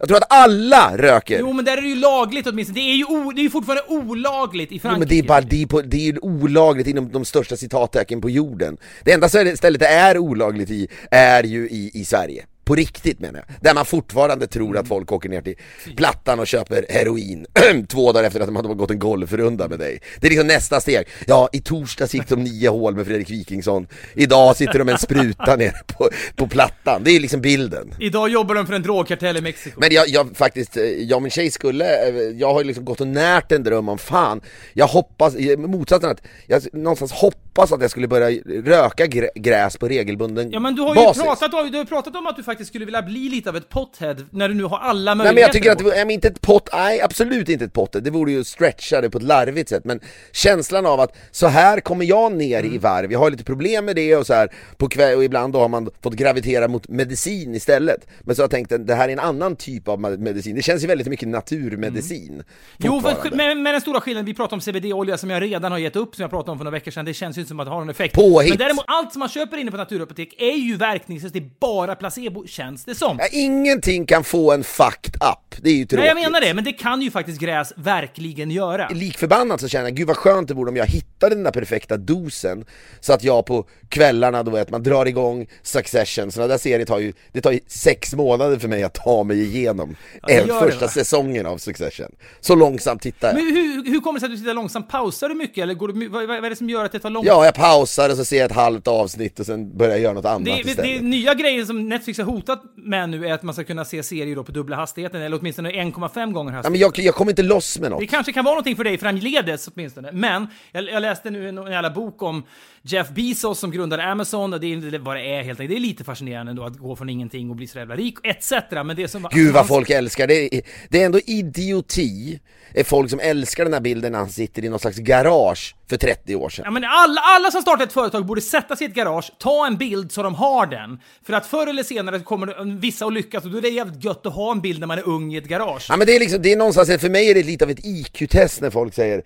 Jag tror att alla röker! Jo, men där är det ju lagligt åtminstone. Det är ju, o, det är ju fortfarande olagligt i Jo, Frankrike. men det är bara det är, på, det är ju olagligt inom de största citattecken på jorden. Det enda stället det är olagligt i är ju i, i Sverige. På riktigt menar jag. Där man fortfarande tror Mm. att folk åker ner till Plattan och köper heroin två dagar efter att de hade gått en golfrunda med dig. Det är liksom nästa steg. Ja, i torsdags gick de nio hål med Fredrik Wikingsson. Idag sitter de med en spruta nere på, på Plattan. Det är liksom bilden. Idag jobbar de för en drogkartell i Mexiko. Men jag, jag faktiskt, eh, jag och min tjej skulle, eh, jag har ju liksom gått och närt en dröm om fan Jag hoppas, eh, motsatsen att, jag någonstans hoppas att jag skulle börja röka grä, gräs på regelbunden Ja men du har ju basis. pratat, du har, du har pratat om att du faktiskt skulle vilja bli lite av ett pothead när du nu har alla Nej möjligheter. men jag tycker att det var, jag menar, inte ett pott, nej absolut inte ett potte, det vore ju att stretcha det på ett larvigt sätt Men känslan av att så här kommer jag ner Mm. i varv, jag har lite problem med det och så här på kväll, och ibland då har man fått gravitera mot medicin istället Men så har jag tänkt att det här är en annan typ av medicin, det känns ju väldigt mycket naturmedicin Mm. Jo, för, med, med den stora skillnaden, vi pratar om CBD-olja som jag redan har gett upp, som jag pratade om för några veckor sedan, det känns ju inte som att det har någon effekt. Påhitt. Men däremot, allt som man köper inne på Naturapotek är ju verkningslöst, det är bara placebo, känns det som. Ja, ingenting kan få en fucked up, det är ju tråkigt Nej, jag menar det, men det kan ju faktiskt gräs verkligen göra. Likförbannat så känner jag, gud vad skönt det vore om jag hittade den där perfekta dosen Så att jag på kvällarna då vet man drar igång Succession, sådana där serier tar ju, det tar ju sex månader för mig att ta mig igenom det en det, första va? säsongen av Succession Så långsamt tittar jag Men hur, hur kommer det sig att du tittar långsamt? Pausar du mycket, eller går du, vad, vad är det som gör att det tar lång Ja, jag pausar och så ser jag ett halvt avsnitt och sen börjar jag göra något annat Det, det, istället det nya grejen som Netflix har hotat med nu är att man ska kunna se serier då på dubbla hastigheten, eller åtminstone 1,5 gånger ja, hastigheten. men jag, jag kommer inte loss med något Det kanske kan vara någonting för dig framledes åtminstone. Men jag, jag läste nu en, en jävla bok om Jeff Bezos som grundade Amazon och det är vad det är helt enkelt. Det är lite fascinerande ändå att gå från ingenting och bli så jävla rik etc. Men det som Gud vad hans- folk älskar det, är- det är ändå idioti är folk som älskar den här bilden när han sitter i någon slags garage för 30 år sedan Ja, men alla, alla som startar ett företag borde sätta sig i ett garage, ta en bild så de har den. För att förr eller senare kommer vissa att lyckas och då är det jävligt gött att ha en bild när man är ung i ett garage. Ja men det är liksom, det är någonstans, för mig är det lite av ett IQ-test när folk säger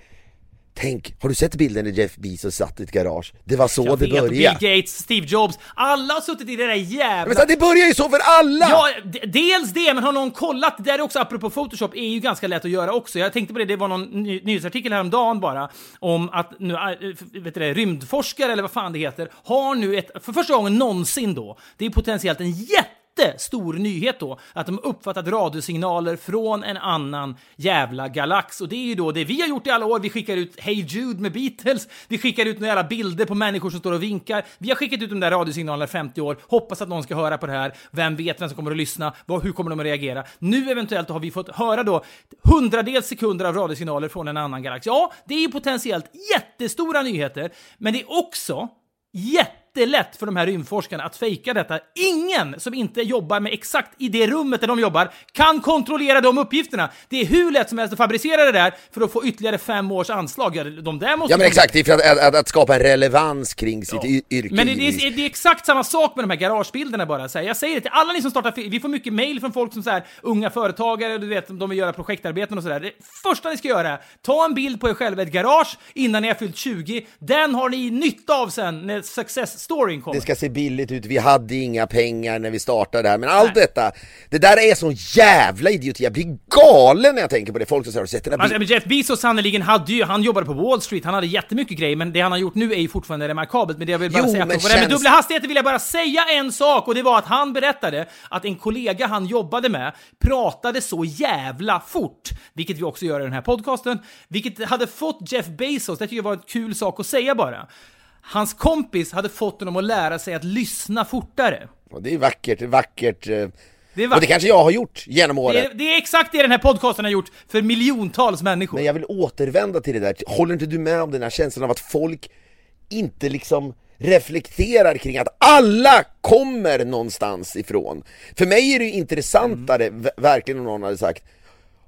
Tänk, har du sett bilden när Jeff Bezos satt i ett garage? Det var så Jag det vet, och började Bill Gates, Steve Jobs, alla har suttit i det där jävla... Men det börjar ju så för alla! Ja, dels det, men har någon kollat? Det där är också, apropå Photoshop, är ju ganska lätt att göra också. Jag tänkte på det, det var någon ny, nyhetsartikel häromdagen bara, om att nu, äh, vet du det, rymdforskare, eller vad fan det heter, har nu ett, för första gången någonsin då, det är potentiellt en jätte stor nyhet då, att de har uppfattat radiosignaler från en annan jävla galax. Och det är ju då det vi har gjort i alla år. Vi skickar ut Hey Jude med Beatles, vi skickar ut några jävla bilder på människor som står och vinkar. Vi har skickat ut de där radiosignalerna i 50 år, hoppas att någon ska höra på det här. Vem vet vem som kommer att lyssna? Vad, hur kommer de att reagera? Nu eventuellt har vi fått höra då hundradels sekunder av radiosignaler från en annan galax. Ja, det är ju potentiellt jättestora nyheter, men det är också jättelätt för de här rymdforskarna att fejka detta. Ingen som inte jobbar med exakt i det rummet där de jobbar kan kontrollera de uppgifterna. Det är hur lätt som helst att fabricera det där för att få ytterligare fem års anslag. Ja, de där måste Ja men exakt, det är för att, att, att skapa en relevans kring sitt y- yrke Men det, det, är, det är exakt samma sak med de här garagebilderna bara. Så här, jag säger det till alla ni som startar Vi får mycket mail från folk som så här, unga företagare, du vet, de vill göra projektarbeten och sådär. Det första ni ska göra ta en bild på er själva i ett garage innan ni har fyllt 20. Den har ni nytta av sen när success storyn kommer. Det ska se billigt ut, vi hade inga pengar när vi startade det här, men allt detta, det där är sån jävla idioti, jag blir galen när jag tänker på det, folk som säger sett den här Alltså, men Jeff Bezos sannerligen hade ju, han jobbade på Wall Street, han hade jättemycket grejer, men det han har gjort nu är ju fortfarande remarkabelt. Men det jag vill bara Jo, säga, men det här med känns- dubbla hastigheter vill jag bara säga en sak, och det var att han berättade att en kollega han jobbade med pratade så jävla fort, vilket vi också gör i den här podcasten, vilket hade fått Jeff Bezos, det tycker jag var en kul sak att säga bara. Hans kompis hade fått honom att lära sig att lyssna fortare. Och det är vackert, vackert. eh, Det är Och det vackert. kanske jag har gjort genom året. Det är, det är exakt det den här podcasten har gjort för miljontals människor. Men jag vill återvända till det där, håller inte du med om den här känslan av att folk inte liksom reflekterar kring att alla kommer någonstans ifrån. För mig är det ju intressantare, Mm. verkligen om någon hade sagt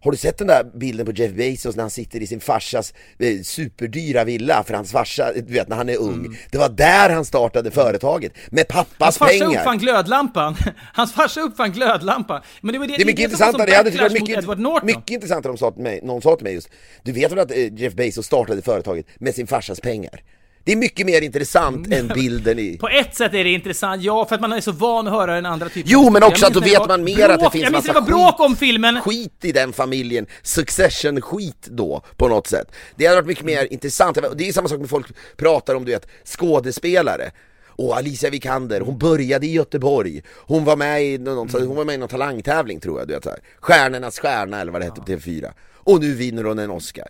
har du sett den där bilden på Jeff Bezos när han sitter i sin farsas eh, superdyra villa för hans farsa, du vet när han är ung. Det var där han startade företaget, med Hans pappas farsa pengar. uppfann glödlampan. Hans farsa uppfann glödlampan. Men det, var det, Det är mycket det intressantare, hade det mot mycket, mycket intressantare om sa mig, någon sa till mig just Du vet väl att eh, Jeff Bezos startade företaget med sin farsas pengar? Det är mycket mer intressant än bilden i... På ett sätt är det intressant, ja, för att man är så van att höra den andra typen Jo men också att då vet man mer att det bråk- finns Jag minns massa det var bråk skit- om filmen. skit i den familjen, succession-skit då på något sätt. Det hade varit mycket mer intressant, det är samma sak med folk pratar om du vet, skådespelare. Och Alicia Vikander, hon började i Göteborg, hon var med i någon, hon var med i någon talangtävling tror jag, du vet så här. Stjärnornas stjärna eller vad det hette på TV4. Och nu vinner hon en Oscar.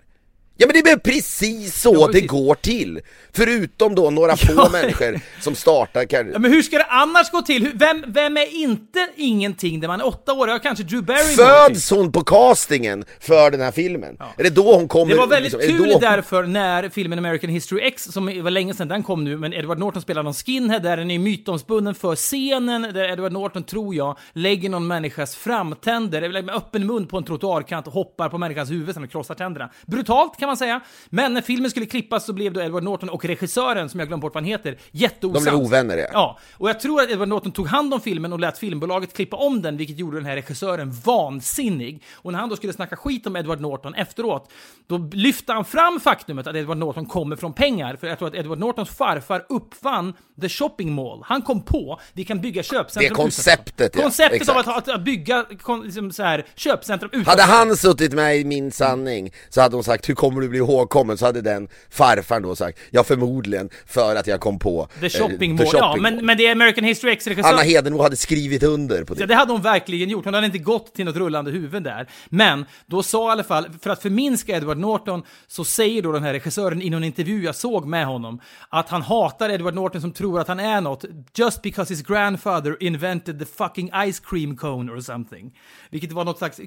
Ja men det är precis så Ja, det precis. går till! Förutom då några få Ja. människor som startar karriär. Ja, men hur ska det annars gå till? Vem, vem är inte ingenting när man är åtta år? Ja, kanske Drew Barrymore. typ. Föds hon på castingen för den här filmen? Är det då hon kommer? Det var väldigt liksom, det kul då- därför när filmen American History X, som var länge sedan den kom nu, men Edward Norton spelar någon skinhead där, den är mytomspunnen för scenen där Edward Norton, tror jag, lägger någon människas framtänder, eller med öppen mun på en trottoarkant och hoppar på människans huvud sen och krossar tänderna. Brutalt kan man säga, men när filmen skulle klippas så blev då Edward Norton och regissören, som jag glömt bort vad han heter, jätteosams. De blev ovänner, ja. Ja, och jag tror att Edward Norton tog hand om filmen och lät filmbolaget klippa om den, vilket gjorde den här regissören vansinnig. Och när han då skulle snacka skit om Edward Norton efteråt, då lyfte han fram faktumet att Edward Norton kommer från pengar. För jag tror att Edward Nortons farfar uppfann The Shopping Mall. Han kom på, vi kan bygga köpcentrum Det konceptet, utanför. ja. Konceptet av Exakt. att, att, att bygga liksom så här, köpcentrum utanför. Hade han suttit med i Min sanning så hade hon sagt hur kommer du bli ihågkommen? Så hade den farfaren då sagt ja förmodligen för att jag kom på The eh, Shopping The Mall. ja, men, men det är American History X-regissören. Anna Hedenmo hade skrivit under på Ja, det. det hade hon verkligen gjort. Hon hade inte gått till något rullande huvud där. Men då sa i alla fall, för att förminska Edward Norton, så säger då den här regissören i någon intervju jag såg med honom, att han hatar Edward Norton som tror att han är något, just because his grandfather invented the fucking ice cream cone or something. Vilket var något slags...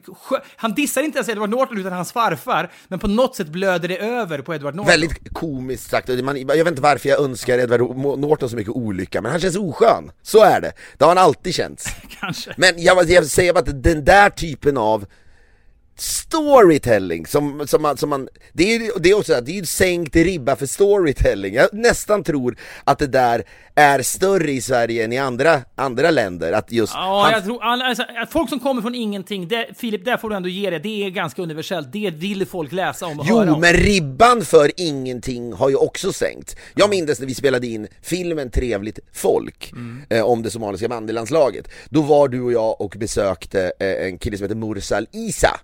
Han dissar inte ens Edward Norton utan hans farfar, men på något sätt blöder det över på Edward Norton. Väldigt komiskt sagt, man, jag vet inte varför jag önskar Edward Norton så mycket olycka, men han känns oskön. Så är det. Det har han alltid känts. Kanske. Men jag, jag säger bara att den där typen av storytelling som, som, man, som man, det är det är också, det är ju sänkt ribba för storytelling. Jag nästan tror att det där är större i Sverige än i andra, andra länder, att just Ja, han- jag tror, alltså, att folk som kommer från ingenting, det, Filip, där får du ändå ge det, det är ganska universellt, det vill folk läsa om och höra Jo, om. men ribban för ingenting har ju också sänkt. Jag minns när vi spelade in filmen Trevligt folk eh, om det somaliska bandylandslaget. Då var du och jag och besökte eh, en kille som heter Mursal Isa.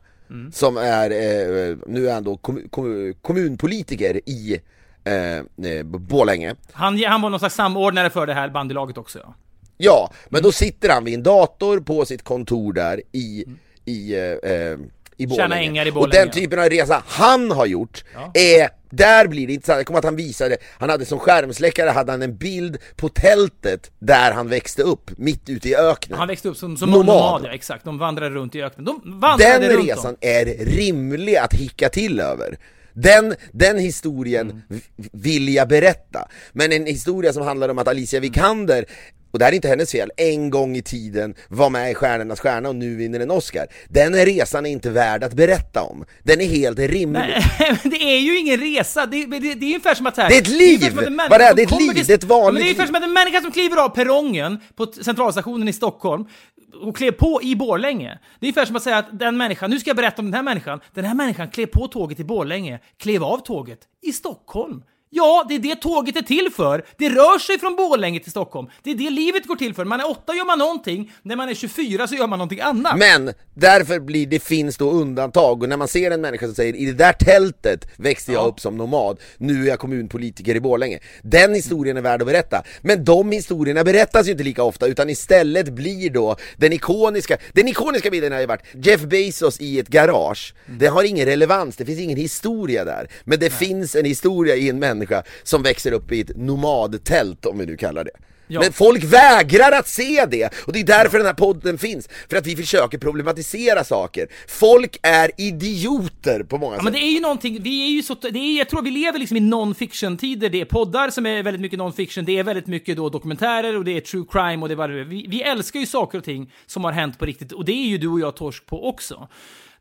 Som är, eh, nu är han då kom, kom, kommunpolitiker i eh, eh, Borlänge. Han, han var någon slags samordnare för det här bandylaget också. Ja. Ja, men då sitter han vid en dator på sitt kontor där i, i, eh, eh, i Borlänge. ängar i Och Borlänge. den typen av resa han har gjort är, där blir det intressant, jag kommer att han visade, han hade som skärmsläckare hade han en bild på tältet där han växte upp, mitt ute i öknen. Han växte upp som, som Nomad. nomad. ja, exakt. De vandrade runt i öknen. De vandrade Den runt resan Om. är rimlig att hicka till över. Den, den historien Mm. vill jag berätta. Men en historia som handlar om att Alicia Vikander och det här är inte hennes fel, en gång i tiden var med i Stjärnornas stjärna och nu vinner en Oscar. Den resan är inte värd att berätta om. Den är helt rimlig. Nej, men det är ju ingen resa, det, det, det är ungefär som att... här- Det är ett liv! en människa Vad är det? Det är ett liv, det är ett vanligt men Det är ungefär liv. som att en människa som kliver av perrongen på centralstationen i Stockholm och klev på i Borlänge. Det är ungefär som att säga att den människan, nu ska jag berätta om den här människan, den här människan klev på tåget i Borlänge, klev av tåget i Stockholm. Ja, det är det tåget är till för. Det rör sig från Borlänge till Stockholm. Det är det livet går till för. Man är åtta gör man någonting, när man är 24 så gör man någonting annat. Men därför blir det finns då undantag och när man ser en människa som säger i det där tältet växte jag Ja. upp som nomad, nu är jag kommunpolitiker i Borlänge. Den historien är värd att berätta. Men de historierna berättas ju inte lika ofta utan istället blir då den ikoniska, den ikoniska bilden har ju varit Jeff Bezos i ett garage. Det har ingen relevans, det finns ingen historia där. Men det finns en historia i en människa som växer upp i ett nomadtält om vi nu kallar det. Ja. Men folk vägrar att se det, och det är därför den här podden finns, för att vi försöker problematisera saker. Folk är idioter på många Ja, sätt. men det är ju någonting, vi är ju så, det är, jag tror vi lever liksom i non-fiction-tider, det är poddar som är väldigt mycket non-fiction, det är väldigt mycket då dokumentärer och det är true crime och det är är. Vi, vi älskar ju saker och ting som har hänt på riktigt och det är ju du och jag torsk på också.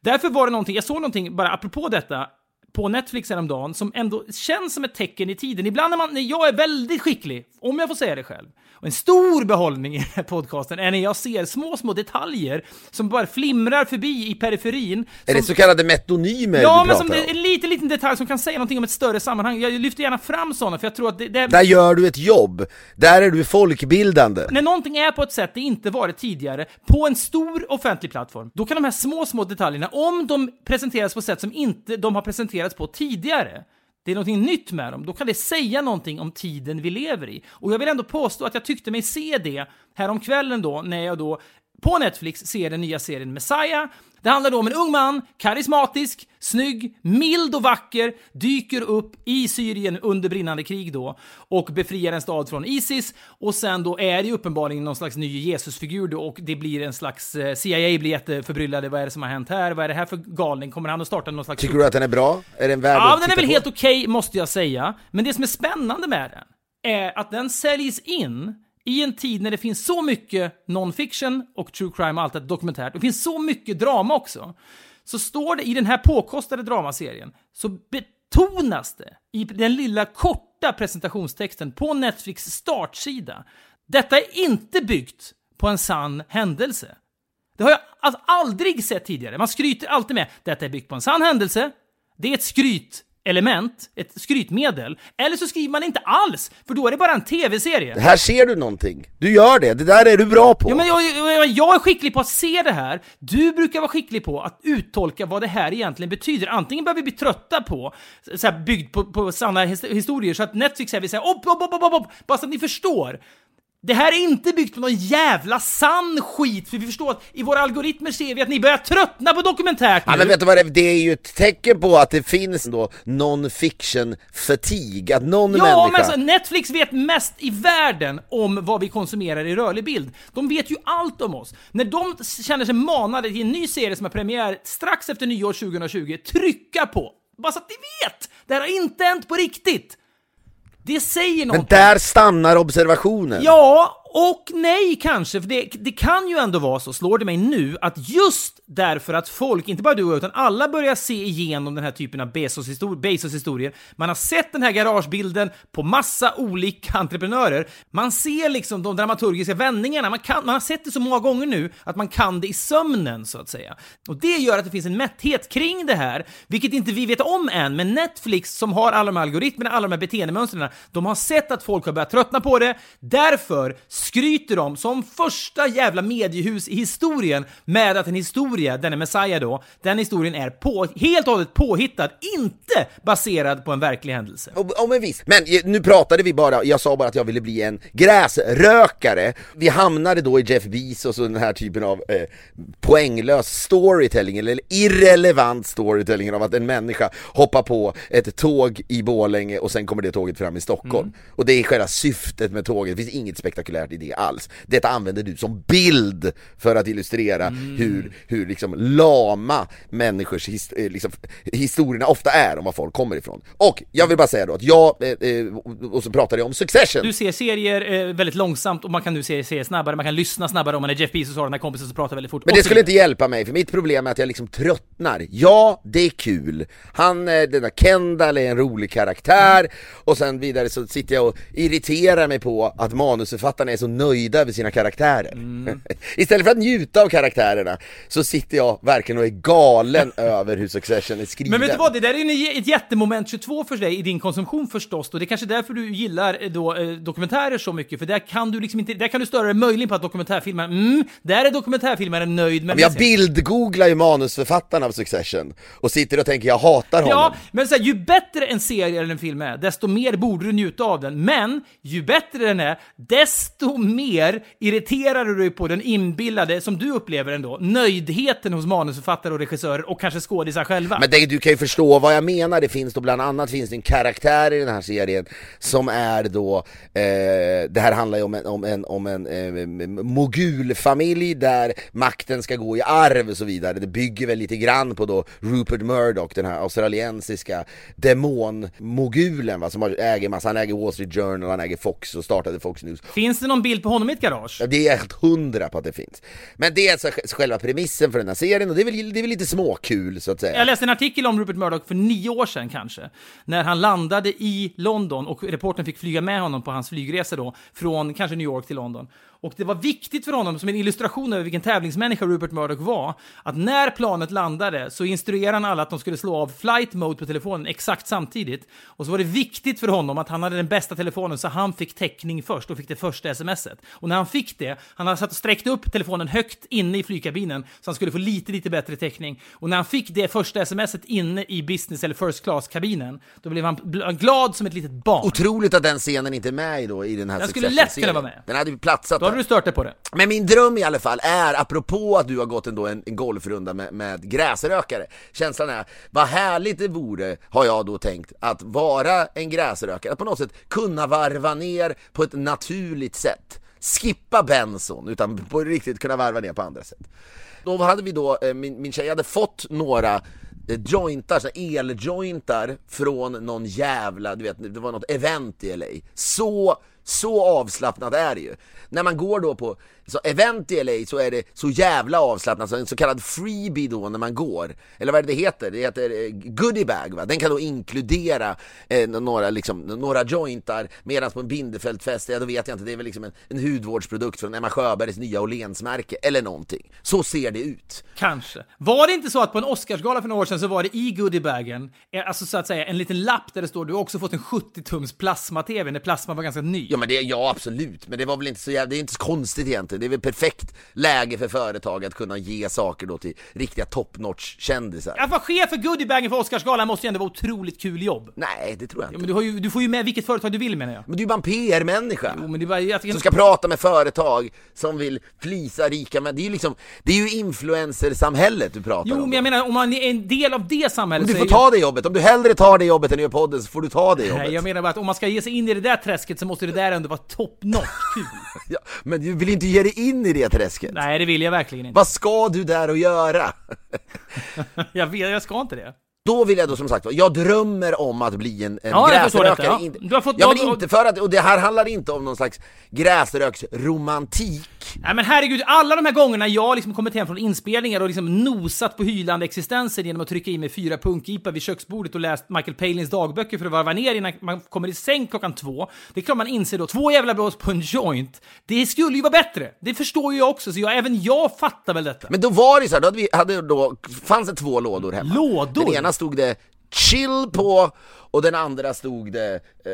Därför var det någonting, jag såg någonting, bara apropå detta, på Netflix häromdagen som ändå känns som ett tecken i tiden. Ibland när, man, när jag är väldigt skicklig, om jag får säga det själv, och en stor behållning i den här podcasten är när jag ser små, små detaljer som bara flimrar förbi i periferin. Är som, det så kallade metonymer Ja, du men som om? en liten, liten detalj som kan säga någonting om ett större sammanhang. Jag lyfter gärna fram sådana, för jag tror att det, det Där gör du ett jobb, där är du folkbildande. när någonting är på ett sätt det inte varit tidigare, på en stor offentlig plattform, då kan de här små, små detaljerna, om de presenteras på ett sätt som inte de har presenterats på tidigare, det är någonting nytt med dem, då kan det säga någonting om tiden vi lever i. Och jag vill ändå påstå att jag tyckte mig se det häromkvällen då, när jag då på Netflix ser den nya serien Messiah. Det handlar då om en ung man, karismatisk, snygg, mild och vacker, dyker upp i Syrien under brinnande krig då och befriar en stad från Isis och sen då är det ju uppenbarligen någon slags ny Jesusfigur då och det blir en slags eh, CIA blir jätteförbryllade. Vad är det som har hänt här? Vad är det här för galning? Kommer han att starta någon slags Tycker du att den är bra? Är den värd Ja, att den är väl på? helt okej, måste jag säga. Men det som är spännande med den är att den säljs in i en tid när det finns så mycket non-fiction och true crime och allt det dokumentärt. Det finns så mycket drama också. Så står det i den här påkostade dramaserien så betonas det i den lilla korta presentationstexten på Netflix startsida. Detta är inte byggt på en sann händelse. Det har jag alltså aldrig sett tidigare. Man skryter alltid med detta är byggt på en sann händelse. Det är ett skryt skrytelement, ett skrytmedel. Eller så skriver man inte alls, för då är det bara en tv-serie. Här ser du någonting. Du gör det, det där är du bra på. Ja, men jag, jag, jag är skicklig på att se det här. Du brukar vara skicklig på att uttolka vad det här egentligen betyder. Antingen börjar vi bli trötta på, så här, byggt på, på sanna his- historier, så att Netflix här vill säga upp, upp, upp, upp, upp, bara så att ni förstår. Det här är inte byggt på någon jävla sann skit, för vi förstår att i våra algoritmer ser vi att ni börjar tröttna på dokumentärt nu. Ja men vet du vad det är? Det är ju ett tecken på att det finns då non-fiction fatigue, att någon Ja, människa... men alltså, Netflix vet mest i världen om vad vi konsumerar i rörlig bild. De vet ju allt om oss. När de känner sig manade till en ny serie som har premiär strax efter nyår 2020, trycka på. Bara så att ni vet! Det här har inte hänt på riktigt. Det säger Men någonting. där stannar observationen. Ja, och nej kanske, för det, det kan ju ändå vara så, slår det mig nu, att just därför att folk, inte bara du och jag, utan alla börjar se igenom den här typen av Bezos-historier. Bezos-historier. Man har sett den här garagebilden på massa olika entreprenörer. Man ser liksom de dramaturgiska vändningarna, man, kan, man har sett det så många gånger nu att man kan det i sömnen, så att säga. Och det gör att det finns en mätthet kring det här, vilket inte vi vet om än, men Netflix som har alla de här algoritmerna, alla de här beteendemönstren, de har sett att folk har börjat tröttna på det, därför skryter de som första jävla mediehus i historien med att en historia, den är Messiah då, den historien är på, helt och hållet påhittad, inte baserad på en verklig händelse. Ja ja, men visst, men eh, nu pratade vi bara, jag sa bara att jag ville bli en gräsrökare. Vi hamnade då i Jeff Bezos och den här typen av eh, poänglös storytelling eller irrelevant storytelling av att en människa hoppar på ett tåg i Borlänge och sen kommer det tåget fram i Stockholm. Och det är själva syftet med tåget, det finns inget spektakulärt i det alls Detta använder du som bild för att illustrera hur, hur liksom lama människors his, eh, liksom, historierna ofta är om var folk kommer ifrån Och jag vill bara säga då att jag, eh, eh, och så pratade jag om Succession Du ser serier väldigt långsamt och man kan nu se serier snabbare, man kan lyssna snabbare om man är Jeff Bezos och har den här kompisen som pratar väldigt fort. Men det skulle inte hjälpa mig, för mitt problem är att jag liksom tröttnar. Ja, det är kul. Han, den där Kendall är en rolig karaktär, och sen vidare så sitter jag och irriterar mig på att manusförfattarna är så nöjda över sina karaktärer. Mm. Istället för att njuta av karaktärerna, så sitter jag verkligen och är galen över hur Succession är skriven. Men vet du vad, det där är ju ett jättemoment 22 för dig i din konsumtion förstås, och det är kanske därför du gillar eh, då, eh, dokumentärer så mycket, för där kan du liksom inte, där kan du störa dig möjligen på att dokumentärfilmaren, mm, där är dokumentärfilmaren nöjd med Men jag bildgooglar ju manusförfattarna av Succession, och sitter och tänker jag hatar honom. Ja, men så här, ju bättre en serie eller en film är, desto mer borde du njuta av den. Men ju bättre den är, desto desto mer irriterar du dig på den inbillade, som du upplever ändå, nöjdheten hos manusförfattare och regissörer och kanske skådisar själva. Men det, du kan ju förstå vad jag menar, det finns då bland annat finns det en karaktär i den här serien som är då, eh, det här handlar ju om en, om en, om en eh, mogulfamilj där makten ska gå i arv och så vidare, det bygger väl lite grann på då Rupert Murdoch, den här australiensiska demonmogulen va, som äger massa, han äger Wall Street Journal, han äger Fox och startade Fox News. Finns det någon bild på honom i ett garage? Ja, det är jag helt hundra på att det finns. Men det är alltså sj- själva premissen för den här serien och det är väl, det är väl lite småkul så att säga. Jag läste en artikel om Rupert Murdoch för nio år sedan kanske, när han landade i London och reportern fick flyga med honom på hans flygresa då, från kanske New York till London. Och det var viktigt för honom, som en illustration över vilken tävlingsmänniska Rupert Murdoch var, att när planet landade så instruerade han alla att de skulle slå av flight mode på telefonen exakt samtidigt. Och så var det viktigt för honom att han hade den bästa telefonen så han fick täckning först och fick det första smset. Och när han fick det, han hade satt och sträckt upp telefonen högt inne i flygkabinen så han skulle få lite, lite bättre täckning. Och när han fick det första smset inne i business eller first class-kabinen, då blev han glad som ett litet barn. Otroligt att den scenen inte är med i, då, i den här Den skulle lätt kunna vara med. Den hade ju platsat då hade du stört dig på det. Men min dröm i alla fall är, apropå att du har gått ändå en, en golfrunda med, med gräsrökare Känslan är, vad härligt det vore, har jag då tänkt, att vara en gräsrökare, att på något sätt kunna varva ner på ett naturligt sätt. Skippa benson, utan på riktigt kunna varva ner på andra sätt. Då hade vi då, eh, min, min tjej hade fått några eh, jointar, såna eljointar från någon jävla, du vet, det var något event i LA Så, så avslappnat är det ju. När man går då på så event i LA så är det så jävla avslappnat, så en så kallad freebie då när man går Eller vad är det det heter? Det heter eh, goodiebag va? Den kan då inkludera eh, några, liksom, några jointar Medan på en Bindefältfest, ja då vet jag inte, det är väl liksom en, en hudvårdsprodukt från Emma Sjöbergs nya Åhlénsmärke eller någonting Så ser det ut Kanske. Var det inte så att på en Oscarsgala för några år sedan så var det i goodiebagen, eh, alltså så att säga en liten lapp där det står du har också fått en 70-tums plasma-tv när plasma var ganska ny. Ja men det, ja absolut, men det var väl inte så jävla, det är inte så konstigt egentligen. Det är väl perfekt läge för företag att kunna ge saker då till riktiga top notch kändisar. Att vara chef för goodiebagen för Oscarsgalan måste ju ändå vara otroligt kul jobb. Nej, det tror jag Ja, inte. men du, har ju, du får ju med vilket företag du vill menar jag. Men du är bara en PR-människa. Jo, men det är bara, jag Som ska prata med företag som vill flisa rika men det är ju liksom, det är ju influencersamhället du pratar jo, om. men jag menar om man är en del av det samhället Om du får ta det jobbet, om du hellre tar det jobbet än gör podden så får du ta det jobbet. Nej, jag menar bara att om man ska ge sig in i det där träsket så måste det där ändå vara top notch kul. ja, men du vill inte ge dig in i det träsket. Nej, det vill jag verkligen inte. Vad ska du där och göra? Jag, vet, jag ska inte det. Då vill jag då som sagt jag drömmer om att bli en, en Ja, gräsrökare. ja. Du har fått- ja, men inte för att, och det här handlar inte om någon slags gräsröksromantik. Nej men herregud, alla de här gångerna jag liksom kommit hem från inspelningar och liksom nosat på hylande existenser genom att trycka i mig fyra punkipa vid köksbordet och läst Michael Palins dagböcker för att varva ner innan man kommer i säng klockan två. Det är klart man inser då, två jävla blås på en joint, det skulle ju vara bättre. Det förstår ju jag också, så jag, även jag fattar väl detta. Men då var det så här, då hade vi, hade då, fanns det två lådor hemma. Lådor? Stod det chill på och den andra stod det eh,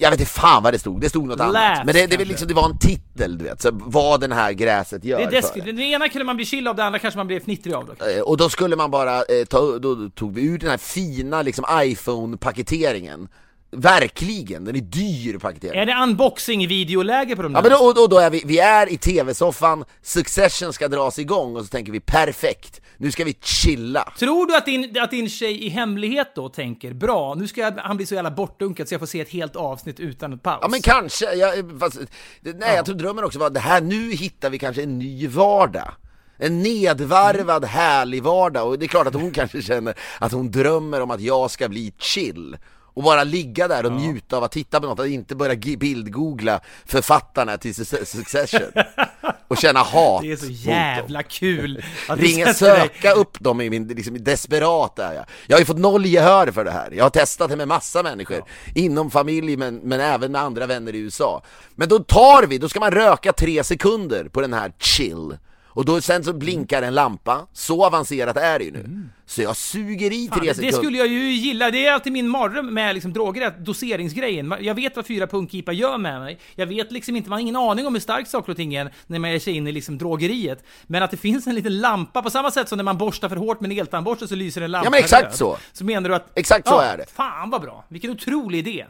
jag vet inte fan vad det stod, det stod något annat. Laugh, Men det, det, liksom, det var en titel du vet, så vad den här gräset gör det är för det. Den ena kunde man bli chill av, den andra kanske man blev fnittrig av. Då. Eh, Och då skulle man bara, eh, ta, då tog vi ut den här fina liksom iPhone-paketeringen Verkligen, den är dyr paketering Är det unboxing-videoläge på de Ja där? men då, och då, då är vi, vi är i tv-soffan, Succession ska dras igång och så tänker vi perfekt, nu ska vi chilla. Tror du att din, att din tjej i hemlighet då tänker bra, nu ska jag, han bli så jävla bortdunkad så jag får se ett helt avsnitt utan ett paus? Ja men kanske, jag, fast, nej jag tror drömmen också var det här, nu hittar vi kanske en ny vardag. En nedvarvad härlig vardag. Och det är klart att hon kanske känner att hon drömmer om att jag ska bli chill och bara ligga där och njuta av att titta på något, att inte börja bildgoogla författarna till Su- Succession och känna hat Det är så jävla kul att Ringa, sätter dig- söka upp dem i min, liksom, desperat är jag. Jag har ju fått noll gehör för det här. Jag har testat det med massa människor. Inom familj men, men även med andra vänner i USA. Men då tar vi, då ska man röka tre sekunder på den här chill. Och då, sen så blinkar en lampa, så avancerat är det ju nu. Så jag suger i Fan, tre sekunder. det skulle jag ju gilla. Det är alltid min mardröm med liksom droger, att doseringsgrejen. Jag vet vad fyra punkipa gör med mig. Jag vet liksom inte, man har ingen aning om hur starkt saker och ting är när man ger sig in i liksom drogeriet. Men att det finns en liten lampa, på samma sätt som när man borstar för hårt med en eltandborste så lyser en lampa Ja, men exakt röd. så. Så menar du att... Exakt så är det. Fan vad bra. Vilken otrolig idé.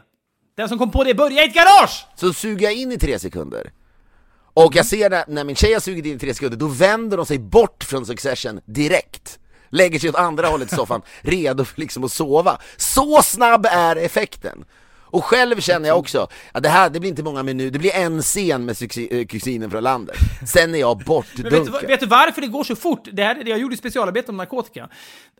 Den som kom på det började i ett garage! Så suger jag in i tre sekunder och jag ser när, när min tjej har sugit in i tre sekunder, då vänder de sig bort från Succession direkt Lägger sig åt andra hållet i soffan, redo för liksom att sova Så snabb är effekten! Och själv känner jag också, att det här, det blir inte många minuter, det blir en scen med eh, kusinen från landet Sen är jag Men vet, bortdunkad vet du varför det går så fort? Det här jag gjorde i specialarbete om narkotika.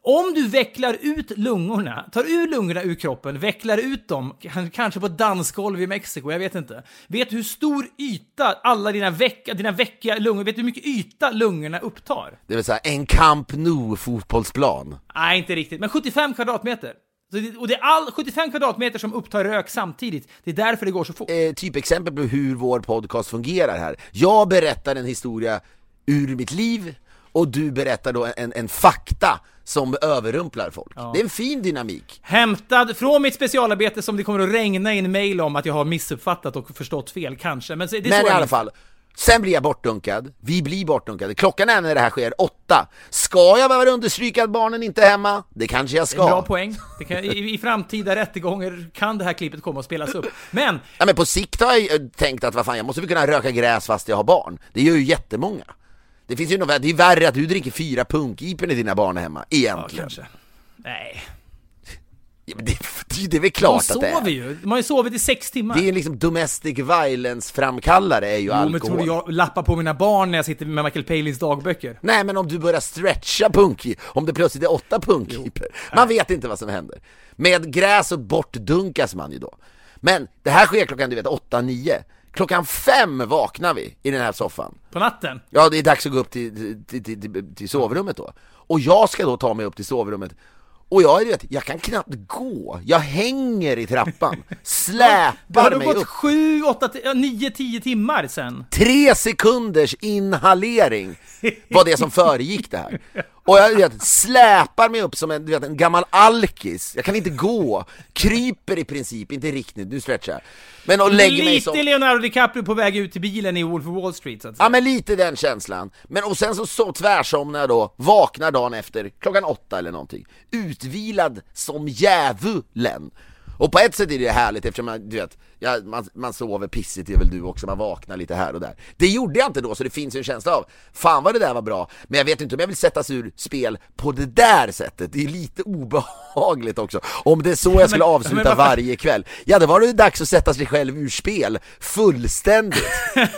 Om du vecklar ut lungorna, tar ur lungorna ur kroppen, vecklar ut dem, kanske på ett dansgolv i Mexiko, jag vet inte. Vet du hur stor yta alla dina, veck, dina veckiga lungor, vet du hur mycket yta lungorna upptar? Det vill säga en Camp Nou fotbollsplan Nej, inte riktigt, men 75 kvadratmeter. Det, och det är all 75 kvadratmeter som upptar rök samtidigt. Det är därför det går så fort. eh, typexempel på hur vår podcast fungerar här. Jag berättar en historia ur mitt liv och du berättar då en, en fakta som överrumplar folk. Det är en fin dynamik. Hämtad från mitt specialarbete som det kommer att regna in mail om att jag har missuppfattat och förstått fel, kanske. Men det är Men i alla fall, sen blir jag bortdunkad, vi blir bortdunkade. Klockan är när det här sker åtta. Ska jag behöva understryka att barnen inte är hemma? Det kanske jag Det är en bra ska. poäng. Det kan, i, I framtida rättegångar kan det här klippet komma att spelas upp. Men, Ja, men på sikt har jag ju tänkt att vad fan, jag måste väl kunna röka gräs fast jag har barn. Det gör ju jättemånga. Det finns ju något, det är värre att du dricker fyra punkipor när dina barn är hemma, ja, egentligen. kanske. Nej. Ja, men det, det är väl De klart att det är. sover ju. De har ju sovit i sex timmar. Det är liksom domestic violence framkallare är ju Jo, men alkohol. tror du jag lappar på mina barn när jag sitter med Michael Palins dagböcker? Nej men om du börjar stretcha punki, om det plötsligt är åtta punkipor, man vet inte vad som händer. Med gräs och bortdunkas man ju då. Men det här sker klockan du vet åtta, nio. Klockan fem vaknar vi i den här soffan. På natten? Ja, det är dags att gå upp till, till, till, till sovrummet då. Och jag ska då ta mig upp till sovrummet och jag, vet, jag kan knappt gå, jag hänger i trappan, Det har släpar det mig gått upp. sju, åtta, ti- ja, nio, tio timmar sen. Tre sekunders inhalering var det som föregick det här. Och jag vet, släpar mig upp som en, du vet, en gammal alkis, jag kan inte gå, kryper i princip, inte riktigt, nu stretchar jag. Men och lägger mig Lite som... Leonardo DiCaprio på väg ut till bilen i Wolf of Wall Street, så att säga. Ja men lite den känslan. Men och sen så, så tvärsomnar jag då, vaknar dagen efter, klockan åtta eller någonting. Utvilad som djävulen. Och på ett sätt är det härligt eftersom man, du vet, ja, man, man sover pissigt, det är väl du också, man vaknar lite här och där. Det gjorde jag inte då, så det finns ju en känsla av, fan vad det där var bra, men jag vet inte om jag vill sättas ur spel på det där sättet, det är lite obehagligt också. Om det är så jag skulle avsluta men varje kväll, ja då var det dags att sätta sig själv ur spel, fullständigt.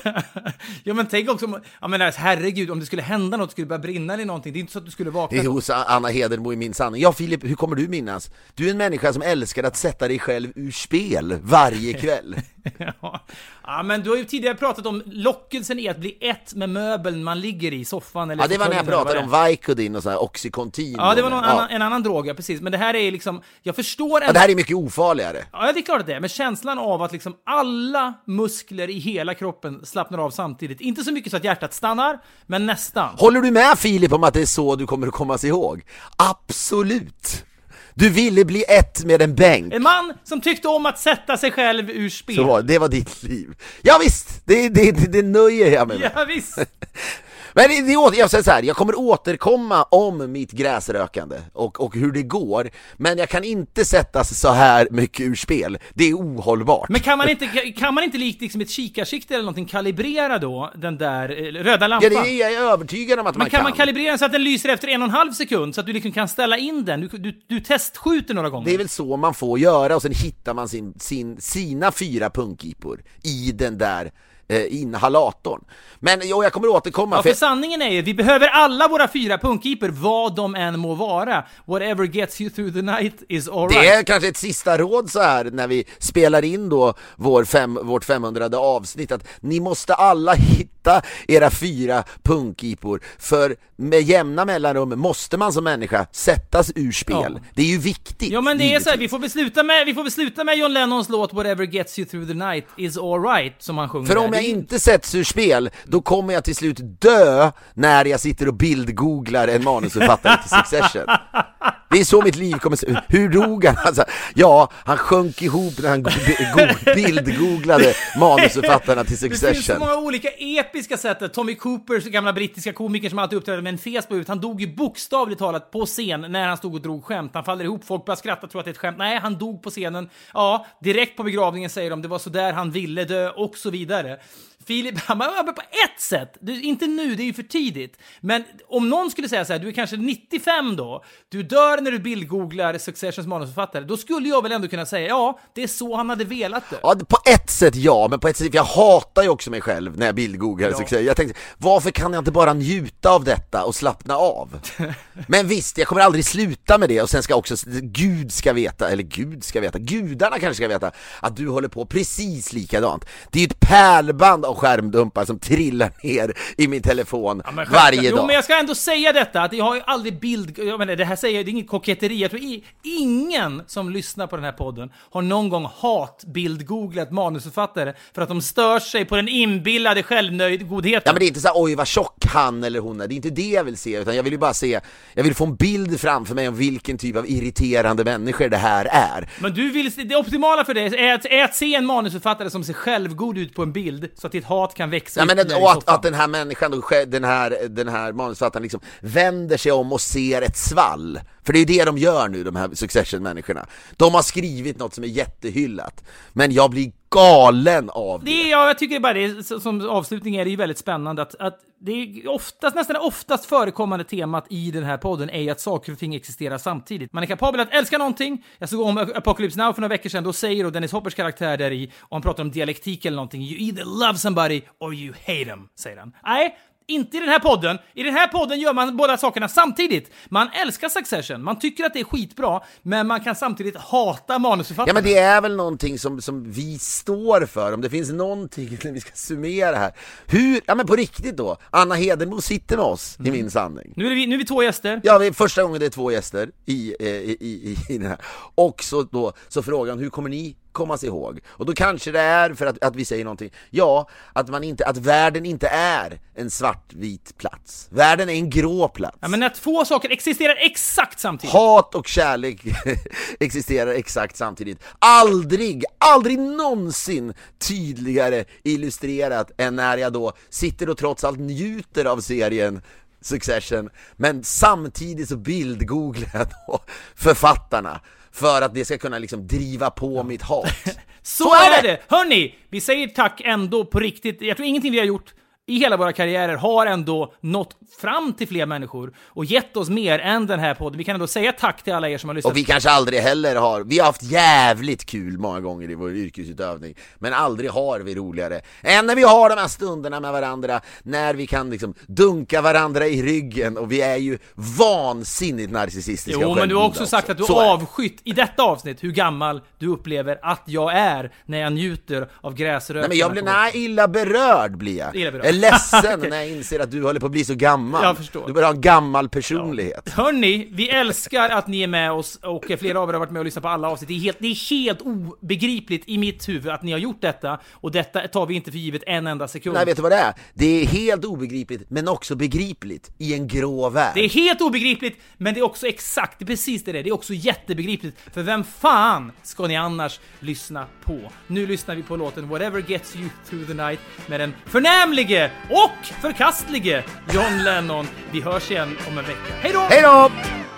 Ja men tänk också, om- jag menar herregud, om det skulle hända något, skulle det börja brinna eller någonting, det är inte så att du skulle vakna. Det är hos Anna Hedenmo i Min sanning. Ja Filip, hur kommer du minnas? Du är en människa som älskar att sätta dig själv ur spel varje kväll. Ja. ja, men du har ju tidigare pratat om lockelsen i att bli ett med möbeln man ligger i, soffan eller Ja det var när jag pratade om Vicodin och så här Oxycontin. Ja, det var någon annan, en annan drog, ja precis. Men det här är liksom, jag förstår Ja, ändå... det här är mycket ofarligare. Ja, det är klart att det är, men känslan av att liksom alla muskler i hela kroppen slappnar av samtidigt. Inte så mycket så att hjärtat stannar, men nästan. Håller du med Filip om att det är så du kommer att komma sig ihåg? Absolut! Du ville bli ett med en bänk. En man som tyckte om att sätta sig själv ur spel. Så var, det var ditt liv. Ja, visst, det, det, det, det nöjer jag mig med. Ja, visst. Men det, det, jag säger så här, jag kommer återkomma om mitt gräsrökande och, och hur det går, men jag kan inte sättas så här mycket ur spel. Det är ohållbart. Men kan man inte, kan man inte likt liksom ett kikarsikte eller någonting kalibrera då den där eh, röda ja, lampan? det är jag är övertygad om att Men man kan kan. man kalibrera den så att den lyser efter en och en halv sekund? Så att du liksom kan ställa in den? Du, du, du testskjuter några gånger? det är väl så man får göra och sen hittar man sin, sin, sina fyra punkipor i den där eh, inhalatorn. Men jo, jag kommer återkomma. Ja, för för sanningen är ju, vi behöver alla våra fyra punkipor, vad de än må vara. Whatever gets you through the night is alright. Det är kanske ett sista råd så här när vi spelar in då vår fem, vårt 500 avsnitt att ni måste alla hitta era fyra punkipor för med jämna mellanrum måste man som människa sättas ur spel. Ja. Det är ju viktigt. Ja men det är så här, vi givetvis. får besluta med, vi får besluta med John Lennons låt 'Whatever gets you through the night is alright' som han sjunger För om jag Det är- inte sätts ur spel, då kommer jag till slut dö när jag sitter och bildgooglar en manusförfattare till Succession. Det är så mitt liv kommer se ut. Hur dog han? Alltså, ja, han sjönk ihop när han go- go- bildgooglade manusförfattarna till Det finns så Succession. många olika episka sätt. Tommy Coopers gamla brittiska komiker som alltid uppträdde med en fes på huvudet. Han dog ju bokstavligt talat på scen när han stod och drog skämt. Han faller ihop, folk börjar skratta, tror att det är ett skämt. Nej, han dog på scenen. Ja, direkt på begravningen säger de, det var så där han ville dö och så vidare. Filip Hammar, men på ett sätt, du, inte nu, det är ju för tidigt. Men om någon skulle säga så här, du är kanske 95 då, du dör när du bildgooglar Successions manusförfattare, då skulle jag väl ändå kunna säga, ja, det är så han hade velat det. Ja, på ett sätt ja, men på ett sätt, jag hatar ju också mig själv när jag bildgooglar Ja. Succession. Jag tänkte, varför kan jag inte bara njuta av detta och slappna av? Men visst, jag kommer aldrig sluta med det och sen ska också, Gud ska veta, eller Gud ska veta, gudarna kanske ska veta att du håller på precis likadant. Det är ju ett pärlband av skärmdumpar som trillar ner i min telefon Ja, varje jo, dag. men jag ska ändå säga detta, att jag har ju aldrig bild... Jag menar, det här säger jag, det är inget koketteri. Jag tror ingen som lyssnar på den här podden har någon gång hatbildgooglat manusförfattare för att de stör sig på den inbillade självnöjdgodheten. Ja men det är inte så här, oj vad tjock han eller hon är, det är inte det jag vill se utan jag vill ju bara se, jag vill få en bild framför mig om vilken typ av irriterande människor det här är. Men du vill, det optimala för dig är att, är att se en manusförfattare som ser självgod ut på en bild så att ditt hat kan växa Ja, men ytterligare och att, att den här människan, då, den här, den här manusförfattaren liksom vänder sig om och ser ett svall. För det är ju det de gör nu, de här Succession-människorna. De har skrivit något som är jättehyllat, men jag blir galen av det. Det ja, jag tycker bara det som avslutning är det ju väldigt spännande att, att det är oftast, nästan oftast förekommande temat i den här podden är ju att saker och ting existerar samtidigt. Man är kapabel att älska någonting. Jag såg om Apocalypse Now för några veckor sedan, då säger då Dennis Hoppers karaktär där i, och han pratar om dialektik eller någonting, you either love somebody or you hate them, säger han. Nej, inte i den här podden. I den här podden gör man båda sakerna samtidigt. Man älskar Succession, man tycker att det är skitbra, men man kan samtidigt hata manusförfattarna. Ja men det är väl någonting som, som vi står för, om det finns någonting när vi ska summera här. Hur, ja men på riktigt då, Anna Hedenmo sitter med oss i Min sanning. Nu är, vi, nu är vi två gäster. Ja, det är första gången det är två gäster i, eh, i, i, i den här. Och så då, så frågan, hur kommer ni komma sig ihåg? Och då kanske det är för att, att vi säger någonting, ja, att man inte, att världen inte är en svartvit plats. Världen är en grå plats. Ja, men när två saker existerar exakt samtidigt. Hat och kärlek existerar exakt samtidigt. Aldrig, aldrig någonsin tydligare illustrerat än när jag då sitter och trots allt njuter av serien Succession, men samtidigt så bildgooglar jag då författarna för att det ska kunna liksom driva på mitt hat. Så, är det! Hörni, vi säger tack ändå på riktigt. Jag tror ingenting vi har gjort i hela våra karriärer har ändå nått fram till fler människor och gett oss mer än den här podden. Vi kan ändå säga tack till alla er som har lyssnat. Och vi kanske aldrig heller har, vi har haft jävligt kul många gånger i vår yrkesutövning Men aldrig har vi roligare än när vi har de här stunderna med varandra När vi kan liksom dunka varandra i ryggen och vi är ju vansinnigt narcissistiska Jo, men du har också sagt att du avskytt i detta avsnitt hur gammal du upplever att jag är när jag njuter av gräsrötterna. Nej men jag blir, nej, illa berörd blir jag. Illa berörd. Ledsen Okej. när jag inser att du håller på att bli så gammal. Jag förstår. Du börjar ha en gammal personlighet. Hörni, vi älskar att ni är med oss och flera av er har varit med och lyssnat på alla avsnitt. Det är helt, det är helt obegripligt i mitt huvud att ni har gjort detta och detta tar vi inte för givet en enda sekund. Nej, vet du vad det är? Det är helt obegripligt, men också begripligt i en grå värld. Det är helt obegripligt, men det är också exakt, det är precis det det är. Det är också jättebegripligt. För vem fan ska ni annars lyssna på? Nu lyssnar vi på låten Whatever Gets You Through the Night med den förnämlige och förkastlige John Lennon. Vi hörs igen om en vecka. Hej då! Hej då!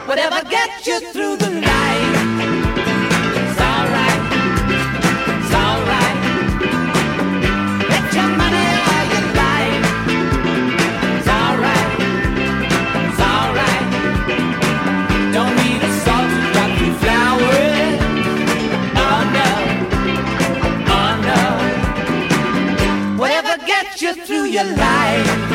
Whatever gets you through the night. Your life.